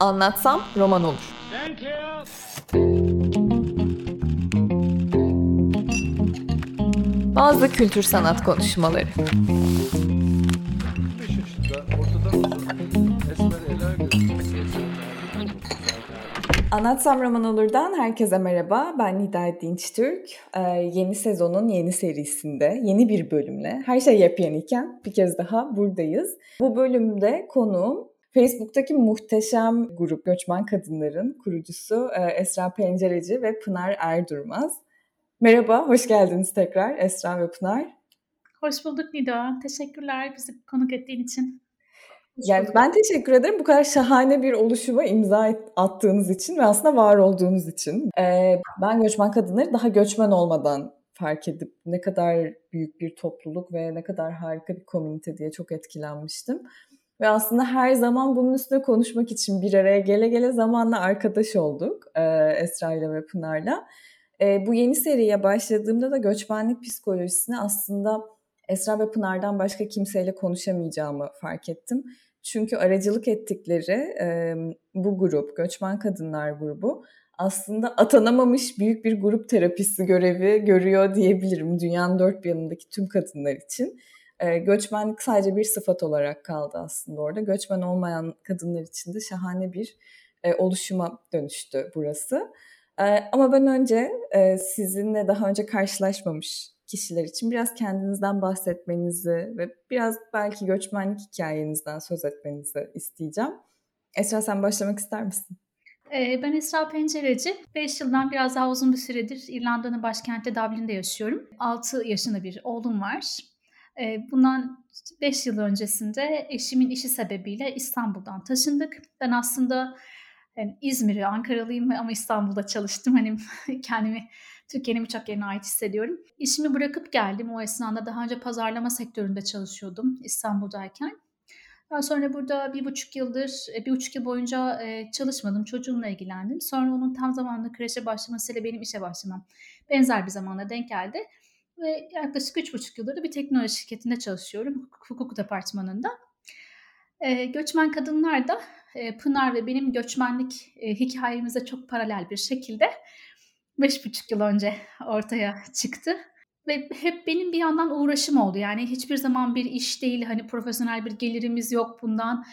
Anlatsam roman olur. Bazı kültür sanat konuşmaları. Anlatsam Roman Olur'dan herkese merhaba. Ben Nida Dinçtürk. Ee, yeni sezonun yeni serisinde, yeni bir bölümle, her şey yepyeniyken bir kez daha buradayız. Bu bölümde konuğum Facebook'taki muhteşem grup Göçmen Kadınların kurucusu e, Esra Pencereci ve Pınar Erdurmaz. Merhaba, hoş geldiniz tekrar Esra ve Pınar. Hoş bulduk Nida. Teşekkürler bizi konuk ettiğin için. Yani ben teşekkür ederim bu kadar şahane bir oluşuma imza attığınız için ve aslında var olduğunuz için. Ee, ben göçmen kadınları daha göçmen olmadan fark edip ne kadar büyük bir topluluk ve ne kadar harika bir komünite diye çok etkilenmiştim. Ve aslında her zaman bunun üstüne konuşmak için bir araya gele gele zamanla arkadaş olduk e, Esra ile ve Pınar'la. E, bu yeni seriye başladığımda da göçmenlik psikolojisini aslında Esra ve Pınar'dan başka kimseyle konuşamayacağımı fark ettim. Çünkü aracılık ettikleri e, bu grup, Göçmen Kadınlar grubu aslında atanamamış büyük bir grup terapisi görevi görüyor diyebilirim dünyanın dört bir yanındaki tüm kadınlar için. E, göçmenlik sadece bir sıfat olarak kaldı aslında orada. Göçmen olmayan kadınlar için de şahane bir e, oluşuma dönüştü burası. E, ama ben önce e, sizinle daha önce karşılaşmamış kişiler için biraz kendinizden bahsetmenizi ve biraz belki göçmenlik hikayenizden söz etmenizi isteyeceğim. Esra sen başlamak ister misin? Ben Esra Pencereci. 5 yıldan biraz daha uzun bir süredir İrlanda'nın başkenti Dublin'de yaşıyorum. 6 yaşında bir oğlum var. Bundan 5 yıl öncesinde eşimin işi sebebiyle İstanbul'dan taşındık. Ben aslında yani İzmir'i, Ankaralıyım ama İstanbul'da çalıştım. Hani kendimi Türkiye'nin birçok yerine ait hissediyorum. İşimi bırakıp geldim. O esnada daha önce pazarlama sektöründe çalışıyordum İstanbul'dayken. Daha sonra burada bir buçuk yıldır, e, bir buçuk yıl boyunca e, çalışmadım. Çocuğumla ilgilendim. Sonra onun tam zamanlı kreşe başlamasıyla benim işe başlamam benzer bir zamanda denk geldi. Ve yaklaşık üç buçuk yıldır da bir teknoloji şirketinde çalışıyorum. Hukuk departmanında. E, göçmen kadınlar da Pınar ve benim göçmenlik hikayemize çok paralel bir şekilde beş buçuk yıl önce ortaya çıktı. Ve hep benim bir yandan uğraşım oldu. Yani hiçbir zaman bir iş değil, hani profesyonel bir gelirimiz yok bundan.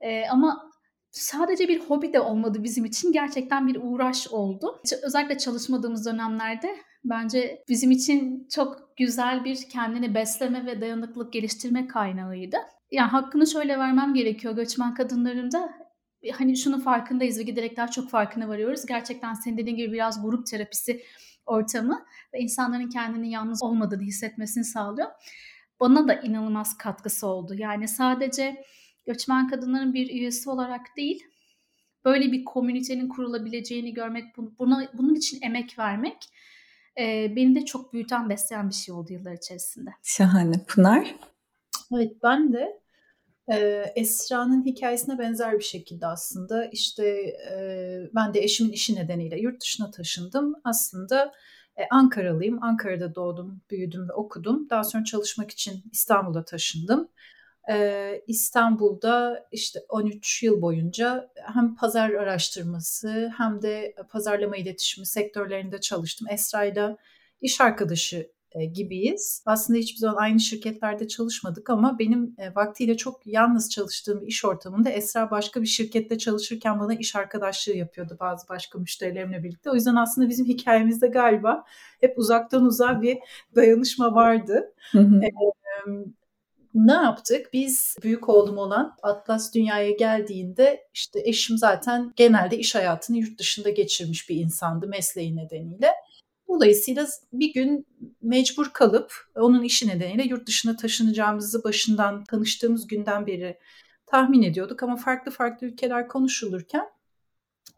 Ee, ama sadece bir hobi de olmadı bizim için. Gerçekten bir uğraş oldu. Özellikle çalışmadığımız dönemlerde bence bizim için çok güzel bir kendini besleme ve dayanıklılık geliştirme kaynağıydı. Yani hakkını şöyle vermem gerekiyor göçmen kadınların da hani şunu farkındayız ve giderek daha çok farkına varıyoruz. Gerçekten senin dediğin gibi biraz grup terapisi ortamı ve insanların kendini yalnız olmadığını hissetmesini sağlıyor. Bana da inanılmaz katkısı oldu. Yani sadece göçmen kadınların bir üyesi olarak değil, böyle bir komünitenin kurulabileceğini görmek, buna, bunun için emek vermek e, beni de çok büyüten, besleyen bir şey oldu yıllar içerisinde. Şahane. Pınar? Evet ben de ee, Esra'nın hikayesine benzer bir şekilde aslında işte e, ben de eşimin işi nedeniyle yurt dışına taşındım. Aslında e, Ankaralıyım. Ankara'da doğdum, büyüdüm ve okudum. Daha sonra çalışmak için İstanbul'a taşındım. Ee, İstanbul'da işte 13 yıl boyunca hem pazar araştırması hem de pazarlama iletişimi sektörlerinde çalıştım. Esra'yla iş arkadaşı gibiyiz. Aslında hiçbir zaman aynı şirketlerde çalışmadık ama benim vaktiyle çok yalnız çalıştığım iş ortamında Esra başka bir şirkette çalışırken bana iş arkadaşlığı yapıyordu bazı başka müşterilerimle birlikte. O yüzden aslında bizim hikayemizde galiba hep uzaktan uzağa bir dayanışma vardı. Hı hı. E, ne yaptık? Biz büyük oğlum olan Atlas dünyaya geldiğinde işte eşim zaten genelde iş hayatını yurt dışında geçirmiş bir insandı mesleği nedeniyle. Dolayısıyla bir gün mecbur kalıp onun işi nedeniyle yurt dışına taşınacağımızı başından tanıştığımız günden beri tahmin ediyorduk ama farklı farklı ülkeler konuşulurken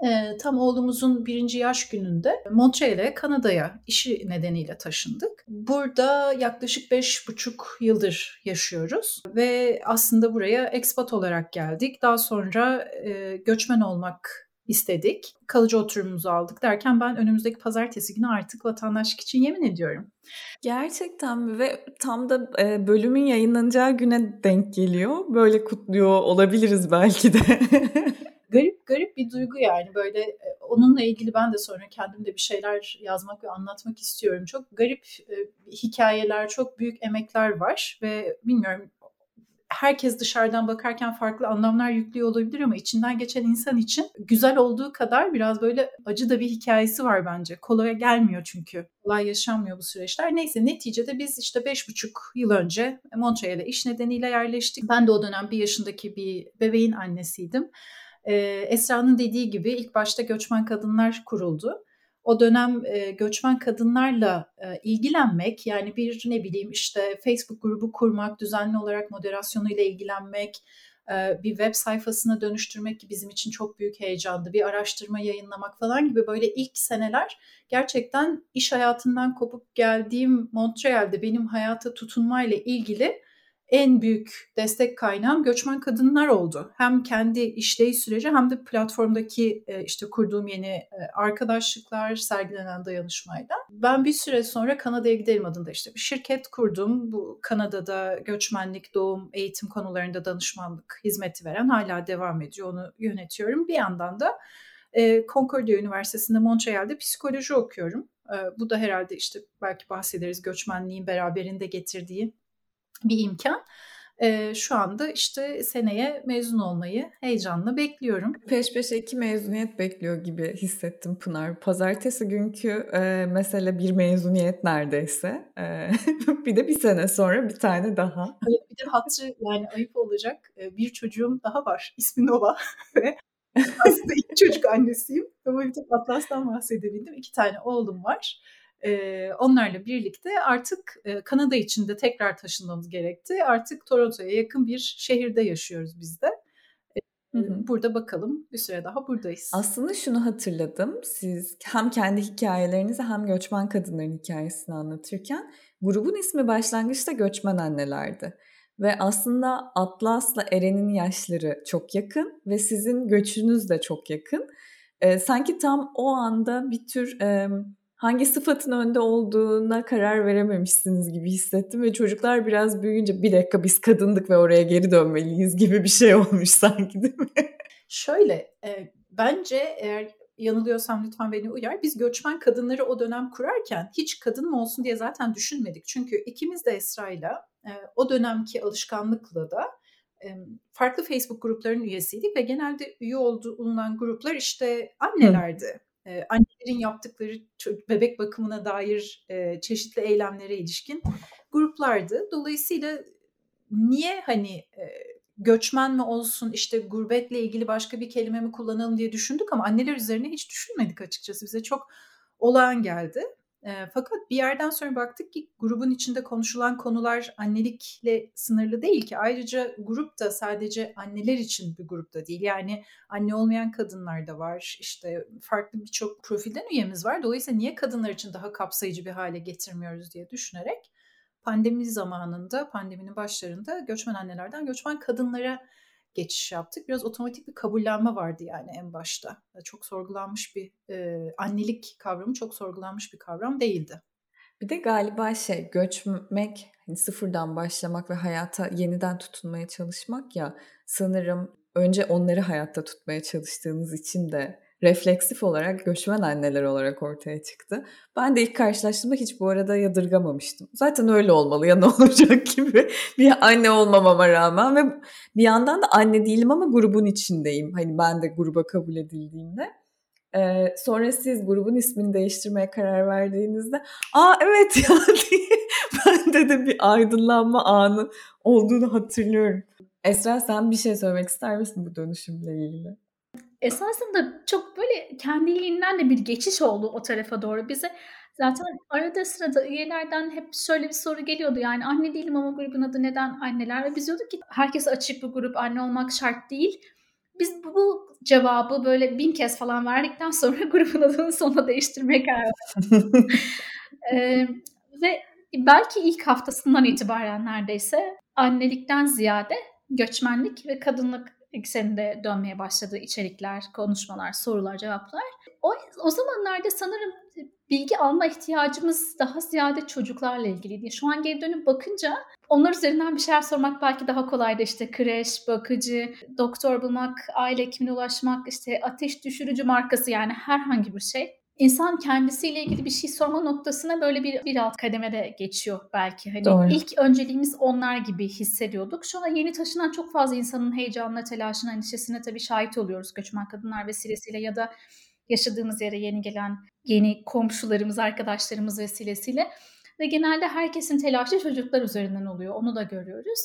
e, tam oğlumuzun birinci yaş gününde Montreal'e, Kanada'ya işi nedeniyle taşındık. Burada yaklaşık beş buçuk yıldır yaşıyoruz ve aslında buraya expat olarak geldik. Daha sonra e, göçmen olmak istedik. Kalıcı oturumumuzu aldık derken ben önümüzdeki pazartesi günü artık vatandaşlık için yemin ediyorum. Gerçekten? Ve tam da bölümün yayınlanacağı güne denk geliyor. Böyle kutluyor olabiliriz belki de. garip bir duygu yani böyle e, onunla ilgili ben de sonra kendimde bir şeyler yazmak ve anlatmak istiyorum. Çok garip e, hikayeler, çok büyük emekler var ve bilmiyorum herkes dışarıdan bakarken farklı anlamlar yüklüyor olabilir ama içinden geçen insan için güzel olduğu kadar biraz böyle acı da bir hikayesi var bence. Kolay gelmiyor çünkü. Kolay yaşanmıyor bu süreçler. Neyse neticede biz işte beş buçuk yıl önce Montreal'e iş nedeniyle yerleştik. Ben de o dönem bir yaşındaki bir bebeğin annesiydim. Ee, Esra'nın dediği gibi ilk başta göçmen kadınlar kuruldu o dönem e, göçmen kadınlarla e, ilgilenmek yani bir ne bileyim işte Facebook grubu kurmak, düzenli olarak moderasyonuyla ilgilenmek, e, bir web sayfasına dönüştürmek bizim için çok büyük heyecandı. Bir araştırma yayınlamak falan gibi böyle ilk seneler gerçekten iş hayatından kopup geldiğim Montreal'de benim hayata tutunmayla ilgili en büyük destek kaynağım göçmen kadınlar oldu. Hem kendi işleyiş süreci hem de platformdaki e, işte kurduğum yeni e, arkadaşlıklar, sergilenen dayanışmayla. Ben bir süre sonra Kanada'ya gidelim adında işte bir şirket kurdum. Bu Kanada'da göçmenlik, doğum, eğitim konularında danışmanlık hizmeti veren hala devam ediyor. Onu yönetiyorum. Bir yandan da e, Concordia Üniversitesi'nde Montreal'de psikoloji okuyorum. bu da herhalde işte belki bahsederiz göçmenliğin beraberinde getirdiği bir imkan. Ee, şu anda işte seneye mezun olmayı heyecanla bekliyorum. Peş peşe iki mezuniyet bekliyor gibi hissettim Pınar. Pazartesi günkü e, mesele bir mezuniyet neredeyse. E, bir de bir sene sonra bir tane daha. bir de hatırı yani ayıp olacak. Bir çocuğum daha var. İsmi Nova. Ve aslında iki çocuk annesiyim. Ama bir tek Atlas'tan bahsedebildim. İki tane oğlum var e, onlarla birlikte artık e, Kanada için de tekrar taşınmamız gerekti. Artık Toronto'ya yakın bir şehirde yaşıyoruz biz de. E, burada bakalım bir süre daha buradayız. Aslında şunu hatırladım. Siz hem kendi hikayelerinizi hem göçmen kadınların hikayesini anlatırken grubun ismi başlangıçta göçmen annelerdi. Ve aslında Atlas'la Eren'in yaşları çok yakın ve sizin göçünüz de çok yakın. Ee, sanki tam o anda bir tür e, hangi sıfatın önde olduğuna karar verememişsiniz gibi hissettim ve çocuklar biraz büyüyünce bir dakika biz kadındık ve oraya geri dönmeliyiz gibi bir şey olmuş sanki değil mi? Şöyle e, bence eğer yanılıyorsam lütfen beni uyar. Biz göçmen kadınları o dönem kurarken hiç kadın mı olsun diye zaten düşünmedik. Çünkü ikimiz de Esra'yla e, o dönemki alışkanlıkla da farklı Facebook gruplarının üyesiydik ve genelde üye olduğundan gruplar işte annelerdi. Hı e, annelerin yaptıkları bebek bakımına dair e, çeşitli eylemlere ilişkin gruplardı. Dolayısıyla niye hani e, göçmen mi olsun işte gurbetle ilgili başka bir kelime mi kullanalım diye düşündük ama anneler üzerine hiç düşünmedik açıkçası. Bize çok olağan geldi. E, fakat bir yerden sonra baktık ki grubun içinde konuşulan konular annelikle sınırlı değil ki. Ayrıca grup da sadece anneler için bir grup da değil. Yani anne olmayan kadınlar da var. İşte farklı birçok profilden üyemiz var. Dolayısıyla niye kadınlar için daha kapsayıcı bir hale getirmiyoruz diye düşünerek pandemi zamanında, pandeminin başlarında göçmen annelerden göçmen kadınlara geçiş yaptık. Biraz otomatik bir kabullenme vardı yani en başta. Çok sorgulanmış bir e, annelik kavramı çok sorgulanmış bir kavram değildi. Bir de galiba şey göçmek hani sıfırdan başlamak ve hayata yeniden tutunmaya çalışmak ya sanırım önce onları hayatta tutmaya çalıştığınız için de refleksif olarak göçmen anneler olarak ortaya çıktı. Ben de ilk karşılaştığımda hiç bu arada yadırgamamıştım. Zaten öyle olmalı ya ne olacak gibi bir anne olmamama rağmen ve bir yandan da anne değilim ama grubun içindeyim. Hani ben de gruba kabul edildiğimde. Ee, sonra siz grubun ismini değiştirmeye karar verdiğinizde aa evet ya diye ben de de bir aydınlanma anı olduğunu hatırlıyorum. Esra sen bir şey söylemek ister misin bu dönüşümle ilgili? Esasında çok böyle kendiliğinden de bir geçiş oldu o tarafa doğru. Bize Zaten arada sırada üyelerden hep şöyle bir soru geliyordu. Yani anne değilim ama grubun adı neden anneler? Ve biz diyorduk ki herkes açık bir grup, anne olmak şart değil. Biz bu, cevabı böyle bin kez falan verdikten sonra grubun adını sonuna değiştirmeye karar verdik. ee, ve belki ilk haftasından itibaren neredeyse annelikten ziyade göçmenlik ve kadınlık ekseninde dönmeye başladı içerikler, konuşmalar, sorular, cevaplar. O, o zamanlarda sanırım bilgi alma ihtiyacımız daha ziyade çocuklarla ilgiliydi. Şu an geri dönüp bakınca onlar üzerinden bir şeyler sormak belki daha kolaydı. İşte kreş, bakıcı, doktor bulmak, aile hekimine ulaşmak, işte ateş düşürücü markası yani herhangi bir şey insan kendisiyle ilgili bir şey sorma noktasına böyle bir, bir alt kademede geçiyor belki. Hani Doğru. ilk önceliğimiz onlar gibi hissediyorduk. Şu an yeni taşınan çok fazla insanın heyecanına, telaşına, endişesine tabii şahit oluyoruz göçmen kadınlar vesilesiyle ya da yaşadığımız yere yeni gelen yeni komşularımız, arkadaşlarımız vesilesiyle. Ve genelde herkesin telaşı çocuklar üzerinden oluyor. Onu da görüyoruz.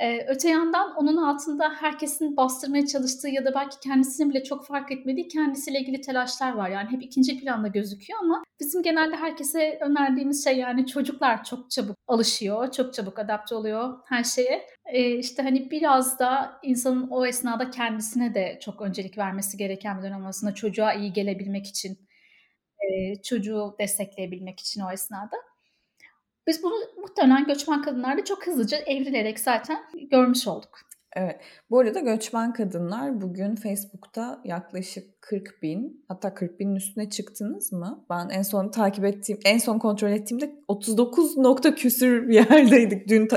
Ee, öte yandan onun altında herkesin bastırmaya çalıştığı ya da belki kendisinin bile çok fark etmediği kendisiyle ilgili telaşlar var. Yani hep ikinci planda gözüküyor ama bizim genelde herkese önerdiğimiz şey yani çocuklar çok çabuk alışıyor, çok çabuk adapte oluyor her şeye. Ee, işte hani biraz da insanın o esnada kendisine de çok öncelik vermesi gereken bir dönem aslında çocuğa iyi gelebilmek için, çocuğu destekleyebilmek için o esnada. Biz bunu muhtemelen göçmen kadınlarda çok hızlıca evrilerek zaten görmüş olduk. Evet. Bu arada göçmen kadınlar bugün Facebook'ta yaklaşık 40 bin hatta 40 binin üstüne çıktınız mı? Ben en son takip ettiğim, en son kontrol ettiğimde 39 nokta küsür bir yerdeydik. Dün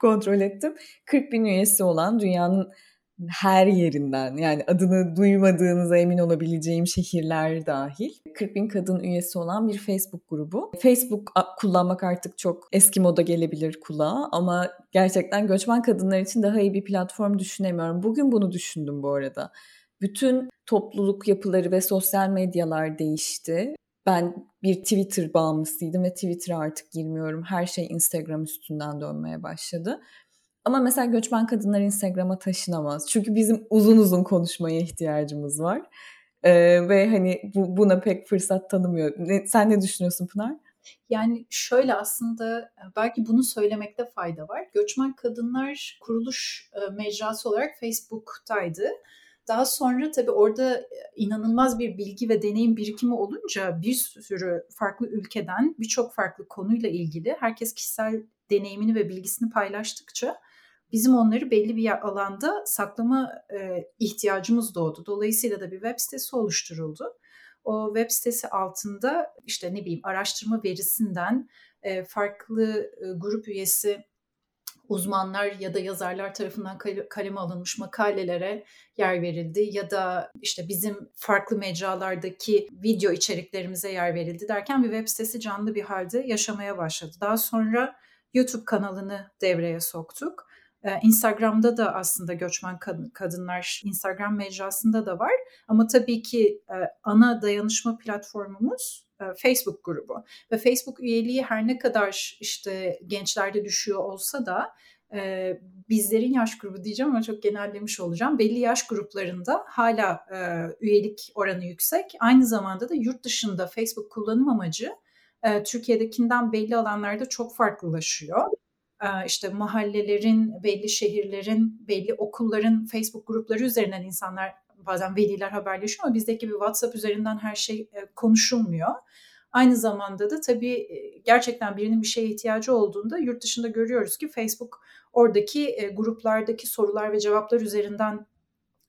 kontrol ettim. 40 bin üyesi olan dünyanın her yerinden yani adını duymadığınıza emin olabileceğim şehirler dahil 40 bin kadın üyesi olan bir Facebook grubu. Facebook kullanmak artık çok eski moda gelebilir kulağa ama gerçekten göçmen kadınlar için daha iyi bir platform düşünemiyorum. Bugün bunu düşündüm bu arada. Bütün topluluk yapıları ve sosyal medyalar değişti. Ben bir Twitter bağımlısıydım ve Twitter'a artık girmiyorum. Her şey Instagram üstünden dönmeye başladı. Ama mesela göçmen kadınlar Instagram'a taşınamaz. Çünkü bizim uzun uzun konuşmaya ihtiyacımız var. Ee, ve hani bu, buna pek fırsat tanımıyor. Ne, sen ne düşünüyorsun Pınar? Yani şöyle aslında belki bunu söylemekte fayda var. Göçmen Kadınlar kuruluş e, mecrası olarak Facebook'taydı. Daha sonra tabii orada inanılmaz bir bilgi ve deneyim birikimi olunca bir sürü farklı ülkeden birçok farklı konuyla ilgili herkes kişisel deneyimini ve bilgisini paylaştıkça bizim onları belli bir alanda saklama e, ihtiyacımız doğdu. Dolayısıyla da bir web sitesi oluşturuldu. O web sitesi altında işte ne bileyim araştırma verisinden e, farklı e, grup üyesi uzmanlar ya da yazarlar tarafından kaleme alınmış makalelere yer verildi ya da işte bizim farklı mecralardaki video içeriklerimize yer verildi derken bir web sitesi canlı bir halde yaşamaya başladı. Daha sonra YouTube kanalını devreye soktuk. Instagram'da da aslında göçmen kadınlar Instagram mecrasında da var. Ama tabii ki ana dayanışma platformumuz Facebook grubu. Ve Facebook üyeliği her ne kadar işte gençlerde düşüyor olsa da bizlerin yaş grubu diyeceğim ama çok genellemiş olacağım. Belli yaş gruplarında hala üyelik oranı yüksek. Aynı zamanda da yurt dışında Facebook kullanım amacı Türkiye'dekinden belli alanlarda çok farklılaşıyor işte mahallelerin, belli şehirlerin, belli okulların Facebook grupları üzerinden insanlar bazen veliler haberleşiyor ama bizdeki gibi WhatsApp üzerinden her şey konuşulmuyor. Aynı zamanda da tabii gerçekten birinin bir şeye ihtiyacı olduğunda yurt dışında görüyoruz ki Facebook oradaki gruplardaki sorular ve cevaplar üzerinden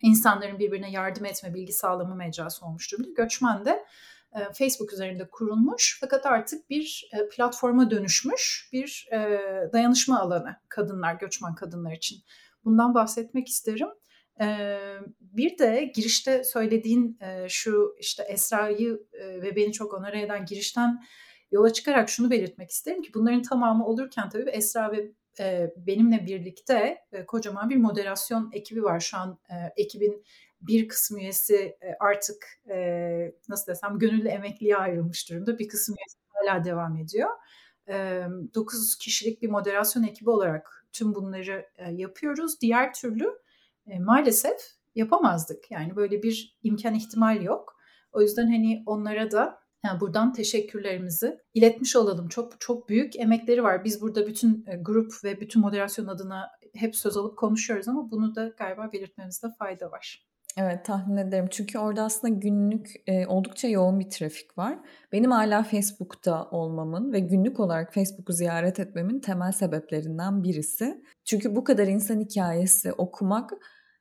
insanların birbirine yardım etme, bilgi sağlama mecrası olmuş durumda. Göçmen de Facebook üzerinde kurulmuş fakat artık bir e, platforma dönüşmüş bir e, dayanışma alanı kadınlar, göçmen kadınlar için. Bundan bahsetmek isterim. Bir de girişte söylediğin şu işte Esra'yı ve beni çok onore eden girişten yola çıkarak şunu belirtmek isterim ki bunların tamamı olurken tabii Esra ve benimle birlikte kocaman bir moderasyon ekibi var. Şu an ekibin bir kısım üyesi e, artık e, nasıl desem gönüllü emekliye ayrılmış durumda. Bir kısım üyesi hala devam ediyor. E, 9 kişilik bir moderasyon ekibi olarak tüm bunları e, yapıyoruz. Diğer türlü maalesef yapamazdık. Yani böyle bir imkan ihtimal yok. O yüzden hani onlara da Yani buradan teşekkürlerimizi iletmiş olalım. Çok çok büyük emekleri var. Biz burada bütün grup ve bütün moderasyon adına hep söz alıp konuşuyoruz ama bunu da galiba belirtmemizde fayda var. Evet tahmin ederim. Çünkü orada aslında günlük e, oldukça yoğun bir trafik var. Benim hala Facebook'ta olmamın ve günlük olarak Facebook'u ziyaret etmemin temel sebeplerinden birisi. Çünkü bu kadar insan hikayesi okumak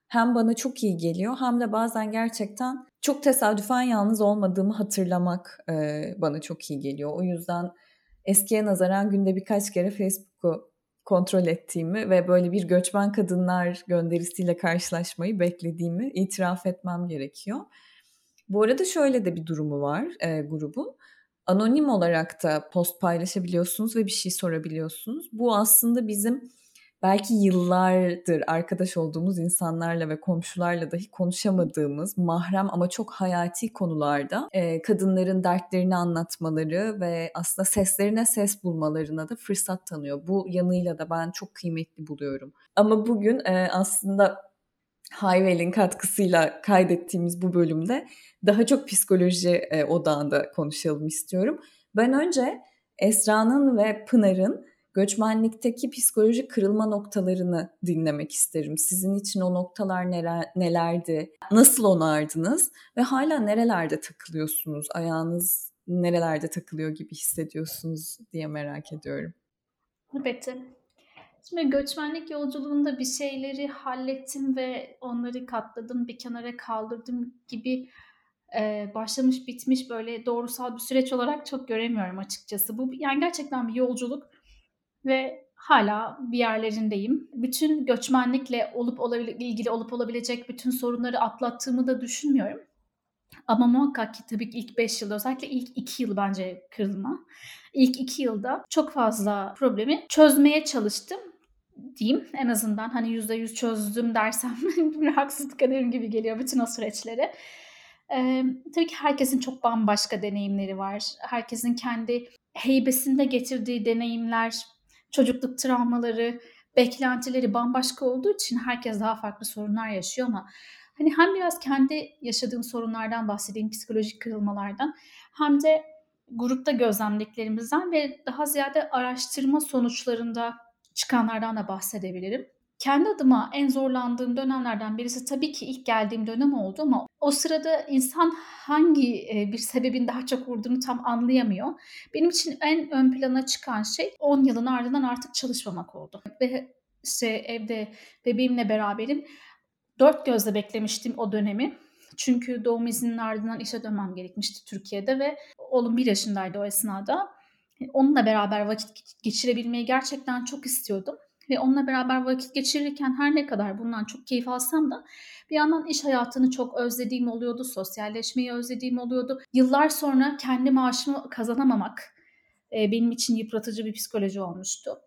hem bana çok iyi geliyor hem de bazen gerçekten çok tesadüfen yalnız olmadığımı hatırlamak e, bana çok iyi geliyor. O yüzden eskiye nazaran günde birkaç kere Facebook'u kontrol ettiğimi ve böyle bir göçmen kadınlar gönderisiyle karşılaşmayı beklediğimi itiraf etmem gerekiyor. Bu arada şöyle de bir durumu var e, grubun. Anonim olarak da post paylaşabiliyorsunuz ve bir şey sorabiliyorsunuz. Bu aslında bizim belki yıllardır arkadaş olduğumuz insanlarla ve komşularla dahi konuşamadığımız mahrem ama çok hayati konularda e, kadınların dertlerini anlatmaları ve aslında seslerine ses bulmalarına da fırsat tanıyor. Bu yanıyla da ben çok kıymetli buluyorum. Ama bugün e, aslında Hayvel'in katkısıyla kaydettiğimiz bu bölümde daha çok psikoloji e, odağında konuşalım istiyorum. Ben önce Esra'nın ve Pınar'ın göçmenlikteki psikolojik kırılma noktalarını dinlemek isterim. Sizin için o noktalar neler, nelerdi? Nasıl onardınız? Ve hala nerelerde takılıyorsunuz? Ayağınız nerelerde takılıyor gibi hissediyorsunuz diye merak ediyorum. Elbette. Şimdi göçmenlik yolculuğunda bir şeyleri hallettim ve onları katladım, bir kenara kaldırdım gibi e, başlamış bitmiş böyle doğrusal bir süreç olarak çok göremiyorum açıkçası. Bu yani gerçekten bir yolculuk ve hala bir yerlerindeyim. Bütün göçmenlikle olup olabile- ilgili olup olabilecek bütün sorunları atlattığımı da düşünmüyorum. Ama muhakkak ki tabii ki ilk 5 yılda özellikle ilk 2 yıl bence kırılma. İlk 2 yılda çok fazla problemi çözmeye çalıştım diyeyim en azından hani %100 çözdüm dersem haksızlık ederim gibi geliyor bütün o süreçleri. Ee, tabii ki herkesin çok bambaşka deneyimleri var. Herkesin kendi heybesinde getirdiği deneyimler, çocukluk travmaları, beklentileri bambaşka olduğu için herkes daha farklı sorunlar yaşıyor ama hani hem biraz kendi yaşadığım sorunlardan bahsedeyim, psikolojik kırılmalardan hem de grupta gözlemlediklerimizden ve daha ziyade araştırma sonuçlarında çıkanlardan da bahsedebilirim. Kendi adıma en zorlandığım dönemlerden birisi tabii ki ilk geldiğim dönem oldu ama o sırada insan hangi bir sebebin daha çok vurduğunu tam anlayamıyor. Benim için en ön plana çıkan şey 10 yılın ardından artık çalışmamak oldu. Ve işte evde bebeğimle beraberim. Dört gözle beklemiştim o dönemi. Çünkü doğum izninin ardından işe dönmem gerekmişti Türkiye'de ve oğlum bir yaşındaydı o esnada. Onunla beraber vakit geçirebilmeyi gerçekten çok istiyordum ve onunla beraber vakit geçirirken her ne kadar bundan çok keyif alsam da bir yandan iş hayatını çok özlediğim oluyordu, sosyalleşmeyi özlediğim oluyordu. Yıllar sonra kendi maaşımı kazanamamak e, benim için yıpratıcı bir psikoloji olmuştu.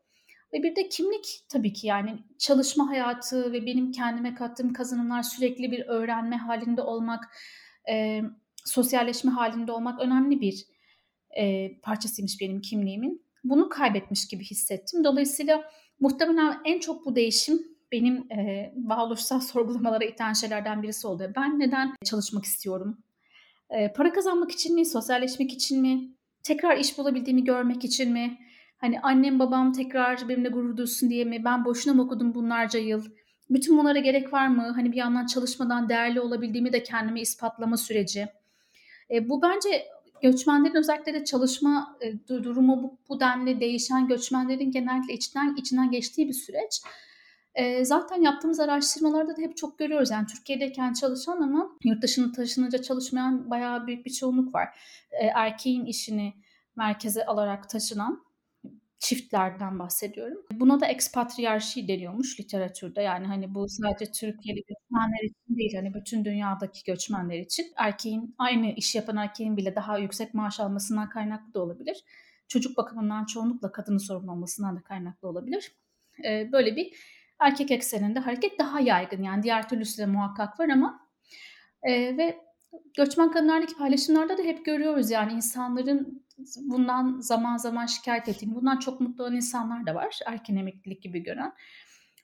Ve bir de kimlik tabii ki yani çalışma hayatı ve benim kendime kattığım kazanımlar sürekli bir öğrenme halinde olmak, e, sosyalleşme halinde olmak önemli bir e, parçasıymış benim kimliğimin. Bunu kaybetmiş gibi hissettim. Dolayısıyla Muhtemelen en çok bu değişim benim e, varoluşsal sorgulamalara iten şeylerden birisi oldu. Ben neden çalışmak istiyorum? E, para kazanmak için mi? Sosyalleşmek için mi? Tekrar iş bulabildiğimi görmek için mi? Hani annem babam tekrar benimle gurur duysun diye mi? Ben boşuna mı okudum bunlarca yıl? Bütün bunlara gerek var mı? Hani bir yandan çalışmadan değerli olabildiğimi de kendime ispatlama süreci. E, bu bence göçmenlerin özellikle de çalışma e, durumu bu, bu denli değişen göçmenlerin genellikle içinden içinden geçtiği bir süreç. E, zaten yaptığımız araştırmalarda da hep çok görüyoruz. Yani Türkiye'deyken çalışan ama yurt dışına taşınınca çalışmayan bayağı büyük bir çoğunluk var. E, erkeğin işini merkeze alarak taşınan çiftlerden bahsediyorum. Buna da ekspatriyarşi deniyormuş literatürde. Yani hani bu sadece Türkiye'li göçmenler için değil, hani bütün dünyadaki göçmenler için. Erkeğin aynı iş yapan erkeğin bile daha yüksek maaş almasından kaynaklı da olabilir. Çocuk bakımından çoğunlukla kadının sorumlu olmasından da kaynaklı olabilir. Ee, böyle bir erkek ekseninde hareket daha yaygın. Yani diğer türlüsü de muhakkak var ama e, ve göçmen kadınlardaki paylaşımlarda da hep görüyoruz yani insanların bundan zaman zaman şikayet ettiğini, bundan çok mutlu olan insanlar da var. Erken emeklilik gibi gören.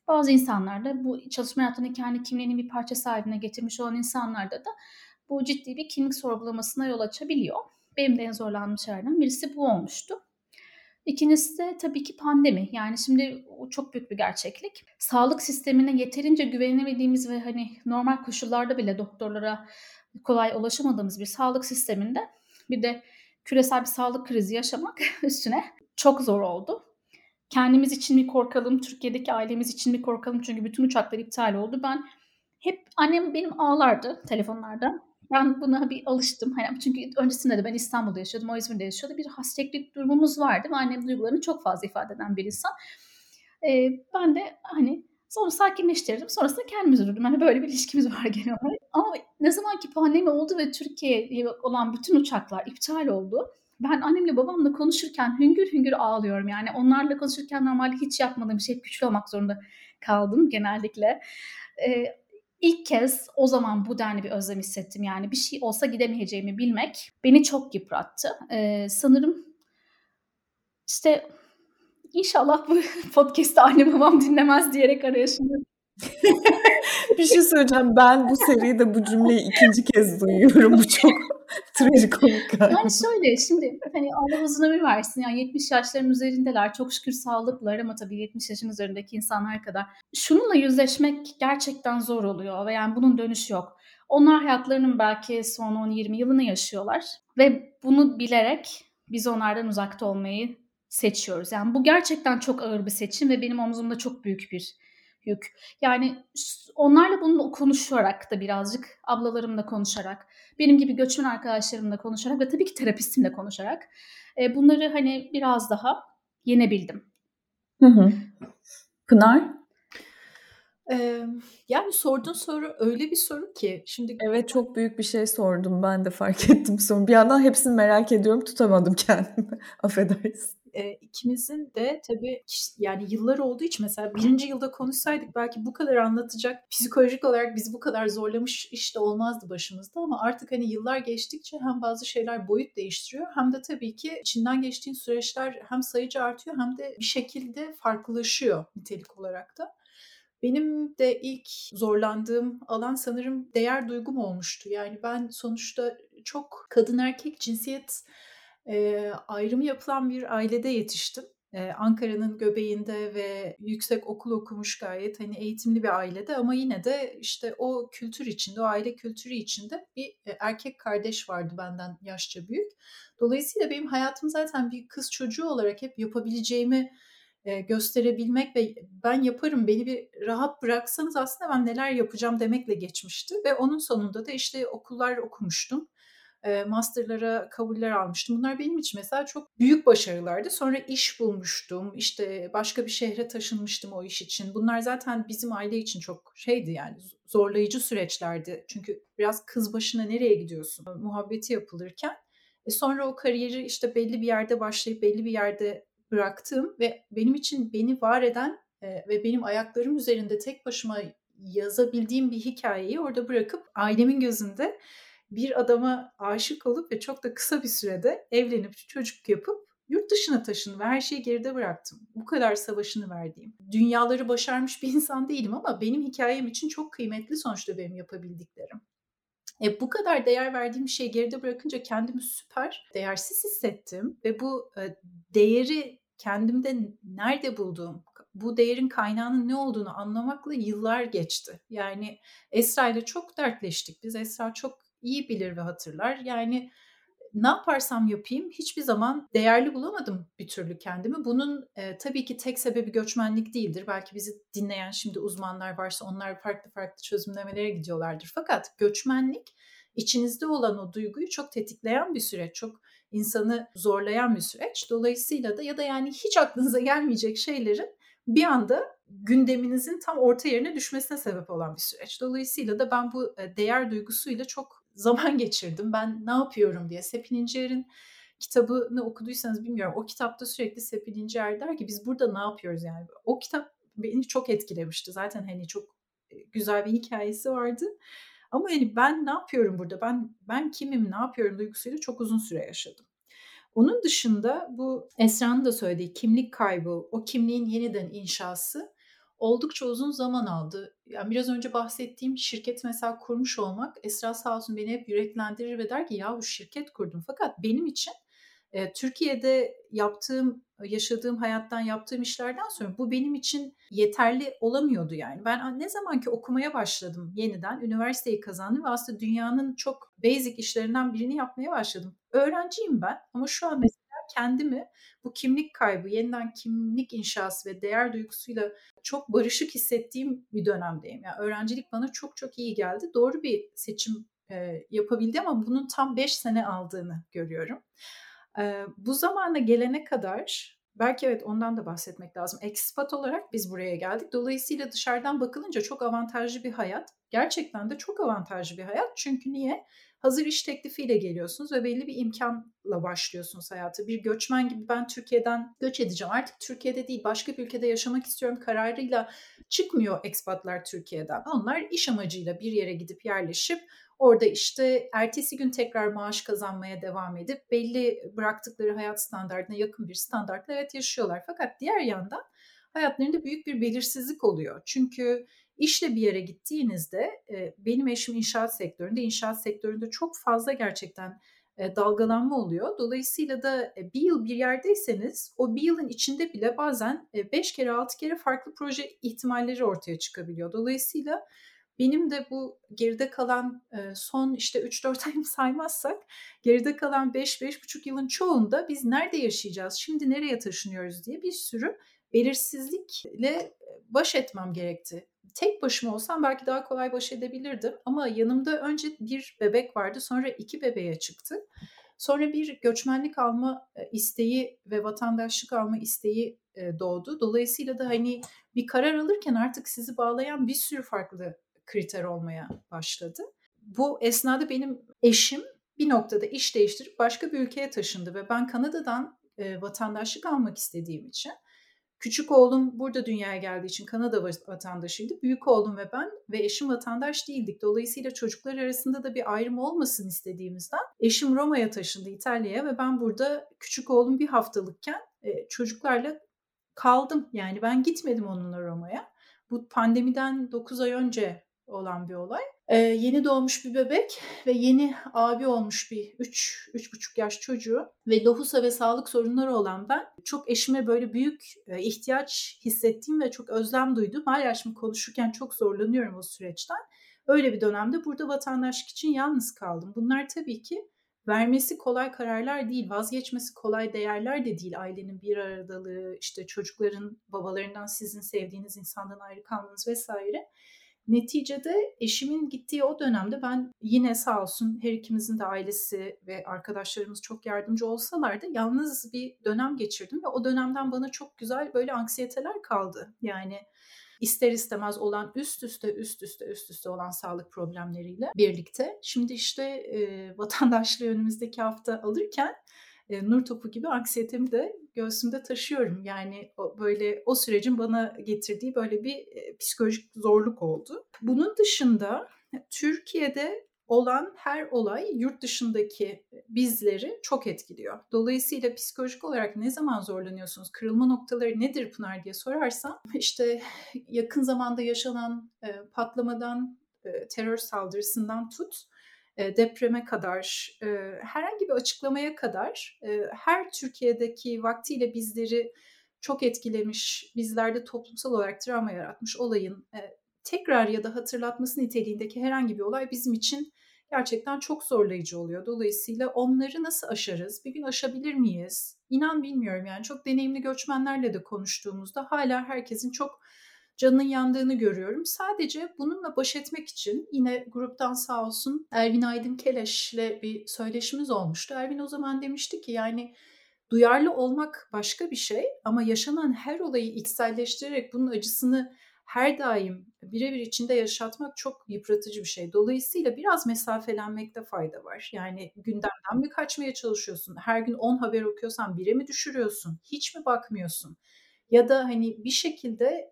Bazı insanlar da bu çalışma hayatını kendi kimliğinin bir parçası haline getirmiş olan insanlarda da bu ciddi bir kimlik sorgulamasına yol açabiliyor. Benim de en zorlandığım şeylerden birisi bu olmuştu. İkincisi de tabii ki pandemi. Yani şimdi o çok büyük bir gerçeklik. Sağlık sistemine yeterince güvenemediğimiz ve hani normal koşullarda bile doktorlara kolay ulaşamadığımız bir sağlık sisteminde bir de küresel bir sağlık krizi yaşamak üstüne çok zor oldu. Kendimiz için mi korkalım, Türkiye'deki ailemiz için mi korkalım çünkü bütün uçaklar iptal oldu. Ben hep annem benim ağlardı telefonlarda. Ben buna bir alıştım. Hani çünkü öncesinde de ben İstanbul'da yaşıyordum, o İzmir'de yaşıyordu. Bir hasretlik durumumuz vardı ve annem duygularını çok fazla ifade eden bir insan. Ee, ben de hani sonra sakinleştirdim. Sonrasında kendim üzüldüm. Hani böyle bir ilişkimiz var genel olarak. Ama ne zaman ki pandemi oldu ve Türkiye'ye olan bütün uçaklar iptal oldu. Ben annemle babamla konuşurken hüngür hüngür ağlıyorum. Yani onlarla konuşurken normalde hiç yapmadığım bir şey güçlü olmak zorunda kaldım genellikle. Ee, İlk kez o zaman bu denli bir özlem hissettim. Yani bir şey olsa gidemeyeceğimi bilmek beni çok yıprattı. Ee, sanırım işte inşallah bu podcast'ı annem babam dinlemez diyerek arayışımda bir şey söyleyeceğim. Ben bu seride bu cümleyi ikinci kez duyuyorum. Bu çok trajikomik. Yani şöyle şimdi hani Allah uzun ömür versin. Yani 70 yaşların üzerindeler. Çok şükür sağlıklılar ama tabii 70 yaşın üzerindeki insanlar kadar. Şununla yüzleşmek gerçekten zor oluyor ve yani bunun dönüşü yok. Onlar hayatlarının belki son 10-20 yılını yaşıyorlar ve bunu bilerek biz onlardan uzakta olmayı seçiyoruz. Yani bu gerçekten çok ağır bir seçim ve benim omzumda çok büyük bir yük. Yani onlarla bunu konuşarak da birazcık ablalarımla konuşarak, benim gibi göçmen arkadaşlarımla konuşarak ve tabii ki terapistimle konuşarak e, bunları hani biraz daha yenebildim. Hı hı. Pınar? Ee, yani sorduğun soru öyle bir soru ki şimdi evet çok büyük bir şey sordum ben de fark ettim sonra bir yandan hepsini merak ediyorum tutamadım kendimi affedersin e, ikimizin de tabii yani yıllar olduğu için mesela birinci yılda konuşsaydık belki bu kadar anlatacak psikolojik olarak bizi bu kadar zorlamış işte olmazdı başımızda ama artık hani yıllar geçtikçe hem bazı şeyler boyut değiştiriyor hem de tabii ki içinden geçtiğin süreçler hem sayıcı artıyor hem de bir şekilde farklılaşıyor nitelik olarak da. Benim de ilk zorlandığım alan sanırım değer duygum olmuştu. Yani ben sonuçta çok kadın erkek cinsiyet e, ayrımı yapılan bir ailede yetiştim. Ee, Ankara'nın göbeğinde ve yüksek okul okumuş gayet hani eğitimli bir ailede ama yine de işte o kültür içinde, o aile kültürü içinde bir erkek kardeş vardı benden yaşça büyük. Dolayısıyla benim hayatım zaten bir kız çocuğu olarak hep yapabileceğimi gösterebilmek ve ben yaparım beni bir rahat bıraksanız aslında ben neler yapacağım demekle geçmişti ve onun sonunda da işte okullar okumuştum masterlara kabuller almıştım. Bunlar benim için mesela çok büyük başarılardı. Sonra iş bulmuştum. İşte başka bir şehre taşınmıştım o iş için. Bunlar zaten bizim aile için çok şeydi yani zorlayıcı süreçlerdi. Çünkü biraz kız başına nereye gidiyorsun? Muhabbeti yapılırken. E sonra o kariyeri işte belli bir yerde başlayıp belli bir yerde bıraktığım ve benim için beni var eden e, ve benim ayaklarım üzerinde tek başıma yazabildiğim bir hikayeyi orada bırakıp ailemin gözünde bir adama aşık olup ve çok da kısa bir sürede evlenip çocuk yapıp yurt dışına taşındım ve her şeyi geride bıraktım. Bu kadar savaşını verdiğim. Dünyaları başarmış bir insan değilim ama benim hikayem için çok kıymetli sonuçta benim yapabildiklerim. E, bu kadar değer verdiğim bir şeyi geride bırakınca kendimi süper değersiz hissettim ve bu e, değeri kendimde nerede bulduğum, bu değerin kaynağının ne olduğunu anlamakla yıllar geçti. Yani Esra ile çok dertleştik. Biz Esra çok iyi bilir ve hatırlar. Yani ne yaparsam yapayım hiçbir zaman değerli bulamadım bir türlü kendimi. Bunun e, tabii ki tek sebebi göçmenlik değildir. Belki bizi dinleyen şimdi uzmanlar varsa onlar farklı farklı çözümlemelere gidiyorlardır. Fakat göçmenlik içinizde olan o duyguyu çok tetikleyen bir süreç, çok insanı zorlayan bir süreç. Dolayısıyla da ya da yani hiç aklınıza gelmeyecek şeylerin bir anda gündeminizin tam orta yerine düşmesine sebep olan bir süreç. Dolayısıyla da ben bu değer duygusuyla çok zaman geçirdim. Ben ne yapıyorum diye. Sepin İncer'in kitabını okuduysanız bilmiyorum. O kitapta sürekli Sepin İncer der ki biz burada ne yapıyoruz yani. O kitap beni çok etkilemişti. Zaten hani çok güzel bir hikayesi vardı. Ama hani ben ne yapıyorum burada? Ben ben kimim, ne yapıyorum duygusuyla çok uzun süre yaşadım. Onun dışında bu Esra'nın da söylediği kimlik kaybı, o kimliğin yeniden inşası oldukça uzun zaman aldı. Yani biraz önce bahsettiğim şirket mesela kurmuş olmak Esra sağ olsun beni hep yüreklendirir ve der ki ya bu şirket kurdum. Fakat benim için e, Türkiye'de yaptığım, yaşadığım hayattan yaptığım işlerden sonra bu benim için yeterli olamıyordu yani. Ben ne zaman ki okumaya başladım yeniden, üniversiteyi kazandım ve aslında dünyanın çok basic işlerinden birini yapmaya başladım. Öğrenciyim ben ama şu an mesela kendimi bu kimlik kaybı, yeniden kimlik inşası ve değer duygusuyla çok barışık hissettiğim bir dönemdeyim. Yani öğrencilik bana çok çok iyi geldi. Doğru bir seçim e, yapabildi ama bunun tam 5 sene aldığını görüyorum. E, bu zamana gelene kadar belki evet ondan da bahsetmek lazım. Expat olarak biz buraya geldik. Dolayısıyla dışarıdan bakılınca çok avantajlı bir hayat. Gerçekten de çok avantajlı bir hayat. Çünkü niye? Hazır iş teklifiyle geliyorsunuz ve belli bir imkanla başlıyorsunuz hayatı. Bir göçmen gibi ben Türkiye'den göç edeceğim. Artık Türkiye'de değil başka bir ülkede yaşamak istiyorum kararıyla çıkmıyor ekspatlar Türkiye'den. Onlar iş amacıyla bir yere gidip yerleşip Orada işte ertesi gün tekrar maaş kazanmaya devam edip belli bıraktıkları hayat standartına yakın bir standartla evet yaşıyorlar. Fakat diğer yandan hayatlarında büyük bir belirsizlik oluyor. Çünkü İşle bir yere gittiğinizde e, benim eşim inşaat sektöründe, inşaat sektöründe çok fazla gerçekten e, dalgalanma oluyor. Dolayısıyla da e, bir yıl bir yerdeyseniz o bir yılın içinde bile bazen e, beş kere altı kere farklı proje ihtimalleri ortaya çıkabiliyor. Dolayısıyla benim de bu geride kalan e, son işte 3-4 ayımı saymazsak geride kalan 5-5,5 yılın çoğunda biz nerede yaşayacağız, şimdi nereye taşınıyoruz diye bir sürü belirsizlikle baş etmem gerekti tek başıma olsam belki daha kolay baş edebilirdim. Ama yanımda önce bir bebek vardı, sonra iki bebeğe çıktı. Sonra bir göçmenlik alma isteği ve vatandaşlık alma isteği doğdu. Dolayısıyla da hani bir karar alırken artık sizi bağlayan bir sürü farklı kriter olmaya başladı. Bu esnada benim eşim bir noktada iş değiştirip başka bir ülkeye taşındı ve ben Kanada'dan vatandaşlık almak istediğim için Küçük oğlum burada dünyaya geldiği için Kanada vatandaşıydı. Büyük oğlum ve ben ve eşim vatandaş değildik. Dolayısıyla çocuklar arasında da bir ayrım olmasın istediğimizden eşim Roma'ya taşındı İtalya'ya ve ben burada küçük oğlum bir haftalıkken e, çocuklarla kaldım. Yani ben gitmedim onunla Roma'ya. Bu pandemiden 9 ay önce olan bir olay. Ee, yeni doğmuş bir bebek ve yeni abi olmuş bir 3 3,5 yaş çocuğu ve lohusa ve sağlık sorunları olan ben çok eşime böyle büyük ihtiyaç hissettiğim ve çok özlem duydum. Hala şimdi konuşurken çok zorlanıyorum o süreçten. Öyle bir dönemde burada vatandaşlık için yalnız kaldım. Bunlar tabii ki vermesi kolay kararlar değil, vazgeçmesi kolay değerler de değil. Ailenin bir aradalığı, işte çocukların babalarından sizin sevdiğiniz insandan ayrı kalmanız vesaire. Neticede eşimin gittiği o dönemde ben yine sağ olsun her ikimizin de ailesi ve arkadaşlarımız çok yardımcı olsalar da yalnız bir dönem geçirdim ve o dönemden bana çok güzel böyle anksiyeteler kaldı. Yani ister istemez olan üst üste üst üste üst üste olan sağlık problemleriyle birlikte. Şimdi işte e, vatandaşlığı önümüzdeki hafta alırken e, nur topu gibi anksiyetemi de göğsümde taşıyorum. Yani o, böyle o sürecin bana getirdiği böyle bir e, psikolojik zorluk oldu. Bunun dışında Türkiye'de olan her olay yurt dışındaki bizleri çok etkiliyor. Dolayısıyla psikolojik olarak ne zaman zorlanıyorsunuz? Kırılma noktaları nedir Pınar diye sorarsam işte yakın zamanda yaşanan e, patlamadan, e, terör saldırısından tut depreme kadar, e, herhangi bir açıklamaya kadar e, her Türkiye'deki vaktiyle bizleri çok etkilemiş, bizlerde toplumsal olarak travma yaratmış olayın tekrar ya da hatırlatması niteliğindeki herhangi bir olay bizim için gerçekten çok zorlayıcı oluyor. Dolayısıyla onları nasıl aşarız? Bir gün aşabilir miyiz? İnan bilmiyorum yani çok deneyimli göçmenlerle de konuştuğumuzda hala herkesin çok canının yandığını görüyorum. Sadece bununla baş etmek için yine gruptan sağ olsun Ervin Aydın Keleş'le bir söyleşimiz olmuştu. Ervin o zaman demişti ki yani duyarlı olmak başka bir şey ama yaşanan her olayı içselleştirerek bunun acısını her daim birebir içinde yaşatmak çok yıpratıcı bir şey. Dolayısıyla biraz mesafelenmekte fayda var. Yani gündemden mi kaçmaya çalışıyorsun? Her gün 10 haber okuyorsan bire mi düşürüyorsun? Hiç mi bakmıyorsun? Ya da hani bir şekilde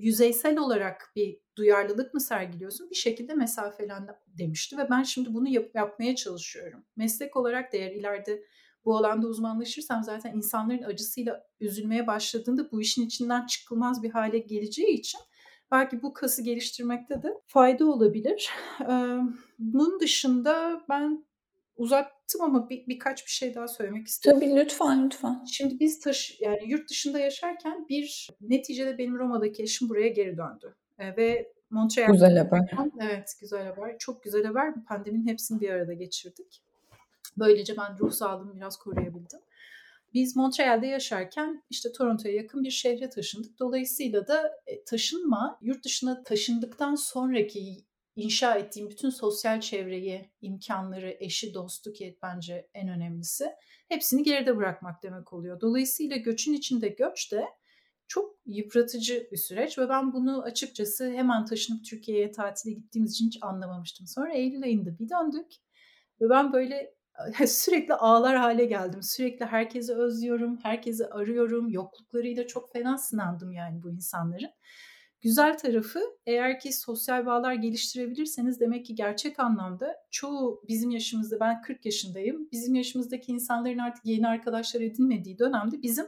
yüzeysel olarak bir duyarlılık mı sergiliyorsun? Bir şekilde mesafelen demişti ve ben şimdi bunu yap- yapmaya çalışıyorum. Meslek olarak da eğer ileride bu alanda uzmanlaşırsam zaten insanların acısıyla üzülmeye başladığında bu işin içinden çıkılmaz bir hale geleceği için belki bu kası geliştirmekte de fayda olabilir. Bunun dışında ben uzattım ama bir, birkaç bir şey daha söylemek istiyorum. Tabii lütfen lütfen. Şimdi biz taş yani yurt dışında yaşarken bir neticede benim Roma'daki eşim buraya geri döndü. E, ve Montreal. Güzel haber. Evet güzel haber. Çok güzel haber. Pandeminin hepsini bir arada geçirdik. Böylece ben ruh sağlığımı biraz koruyabildim. Biz Montreal'de yaşarken işte Toronto'ya yakın bir şehre taşındık. Dolayısıyla da e, taşınma yurt dışına taşındıktan sonraki inşa ettiğim bütün sosyal çevreyi, imkanları, eşi, dostu ki bence en önemlisi hepsini geride bırakmak demek oluyor. Dolayısıyla göçün içinde göç de çok yıpratıcı bir süreç ve ben bunu açıkçası hemen taşınıp Türkiye'ye tatile gittiğimiz için hiç anlamamıştım. Sonra Eylül ayında bir döndük ve ben böyle sürekli ağlar hale geldim. Sürekli herkesi özlüyorum, herkesi arıyorum. Yokluklarıyla çok fena sınandım yani bu insanların. Güzel tarafı eğer ki sosyal bağlar geliştirebilirseniz demek ki gerçek anlamda çoğu bizim yaşımızda ben 40 yaşındayım. Bizim yaşımızdaki insanların artık yeni arkadaşlar edinmediği dönemde bizim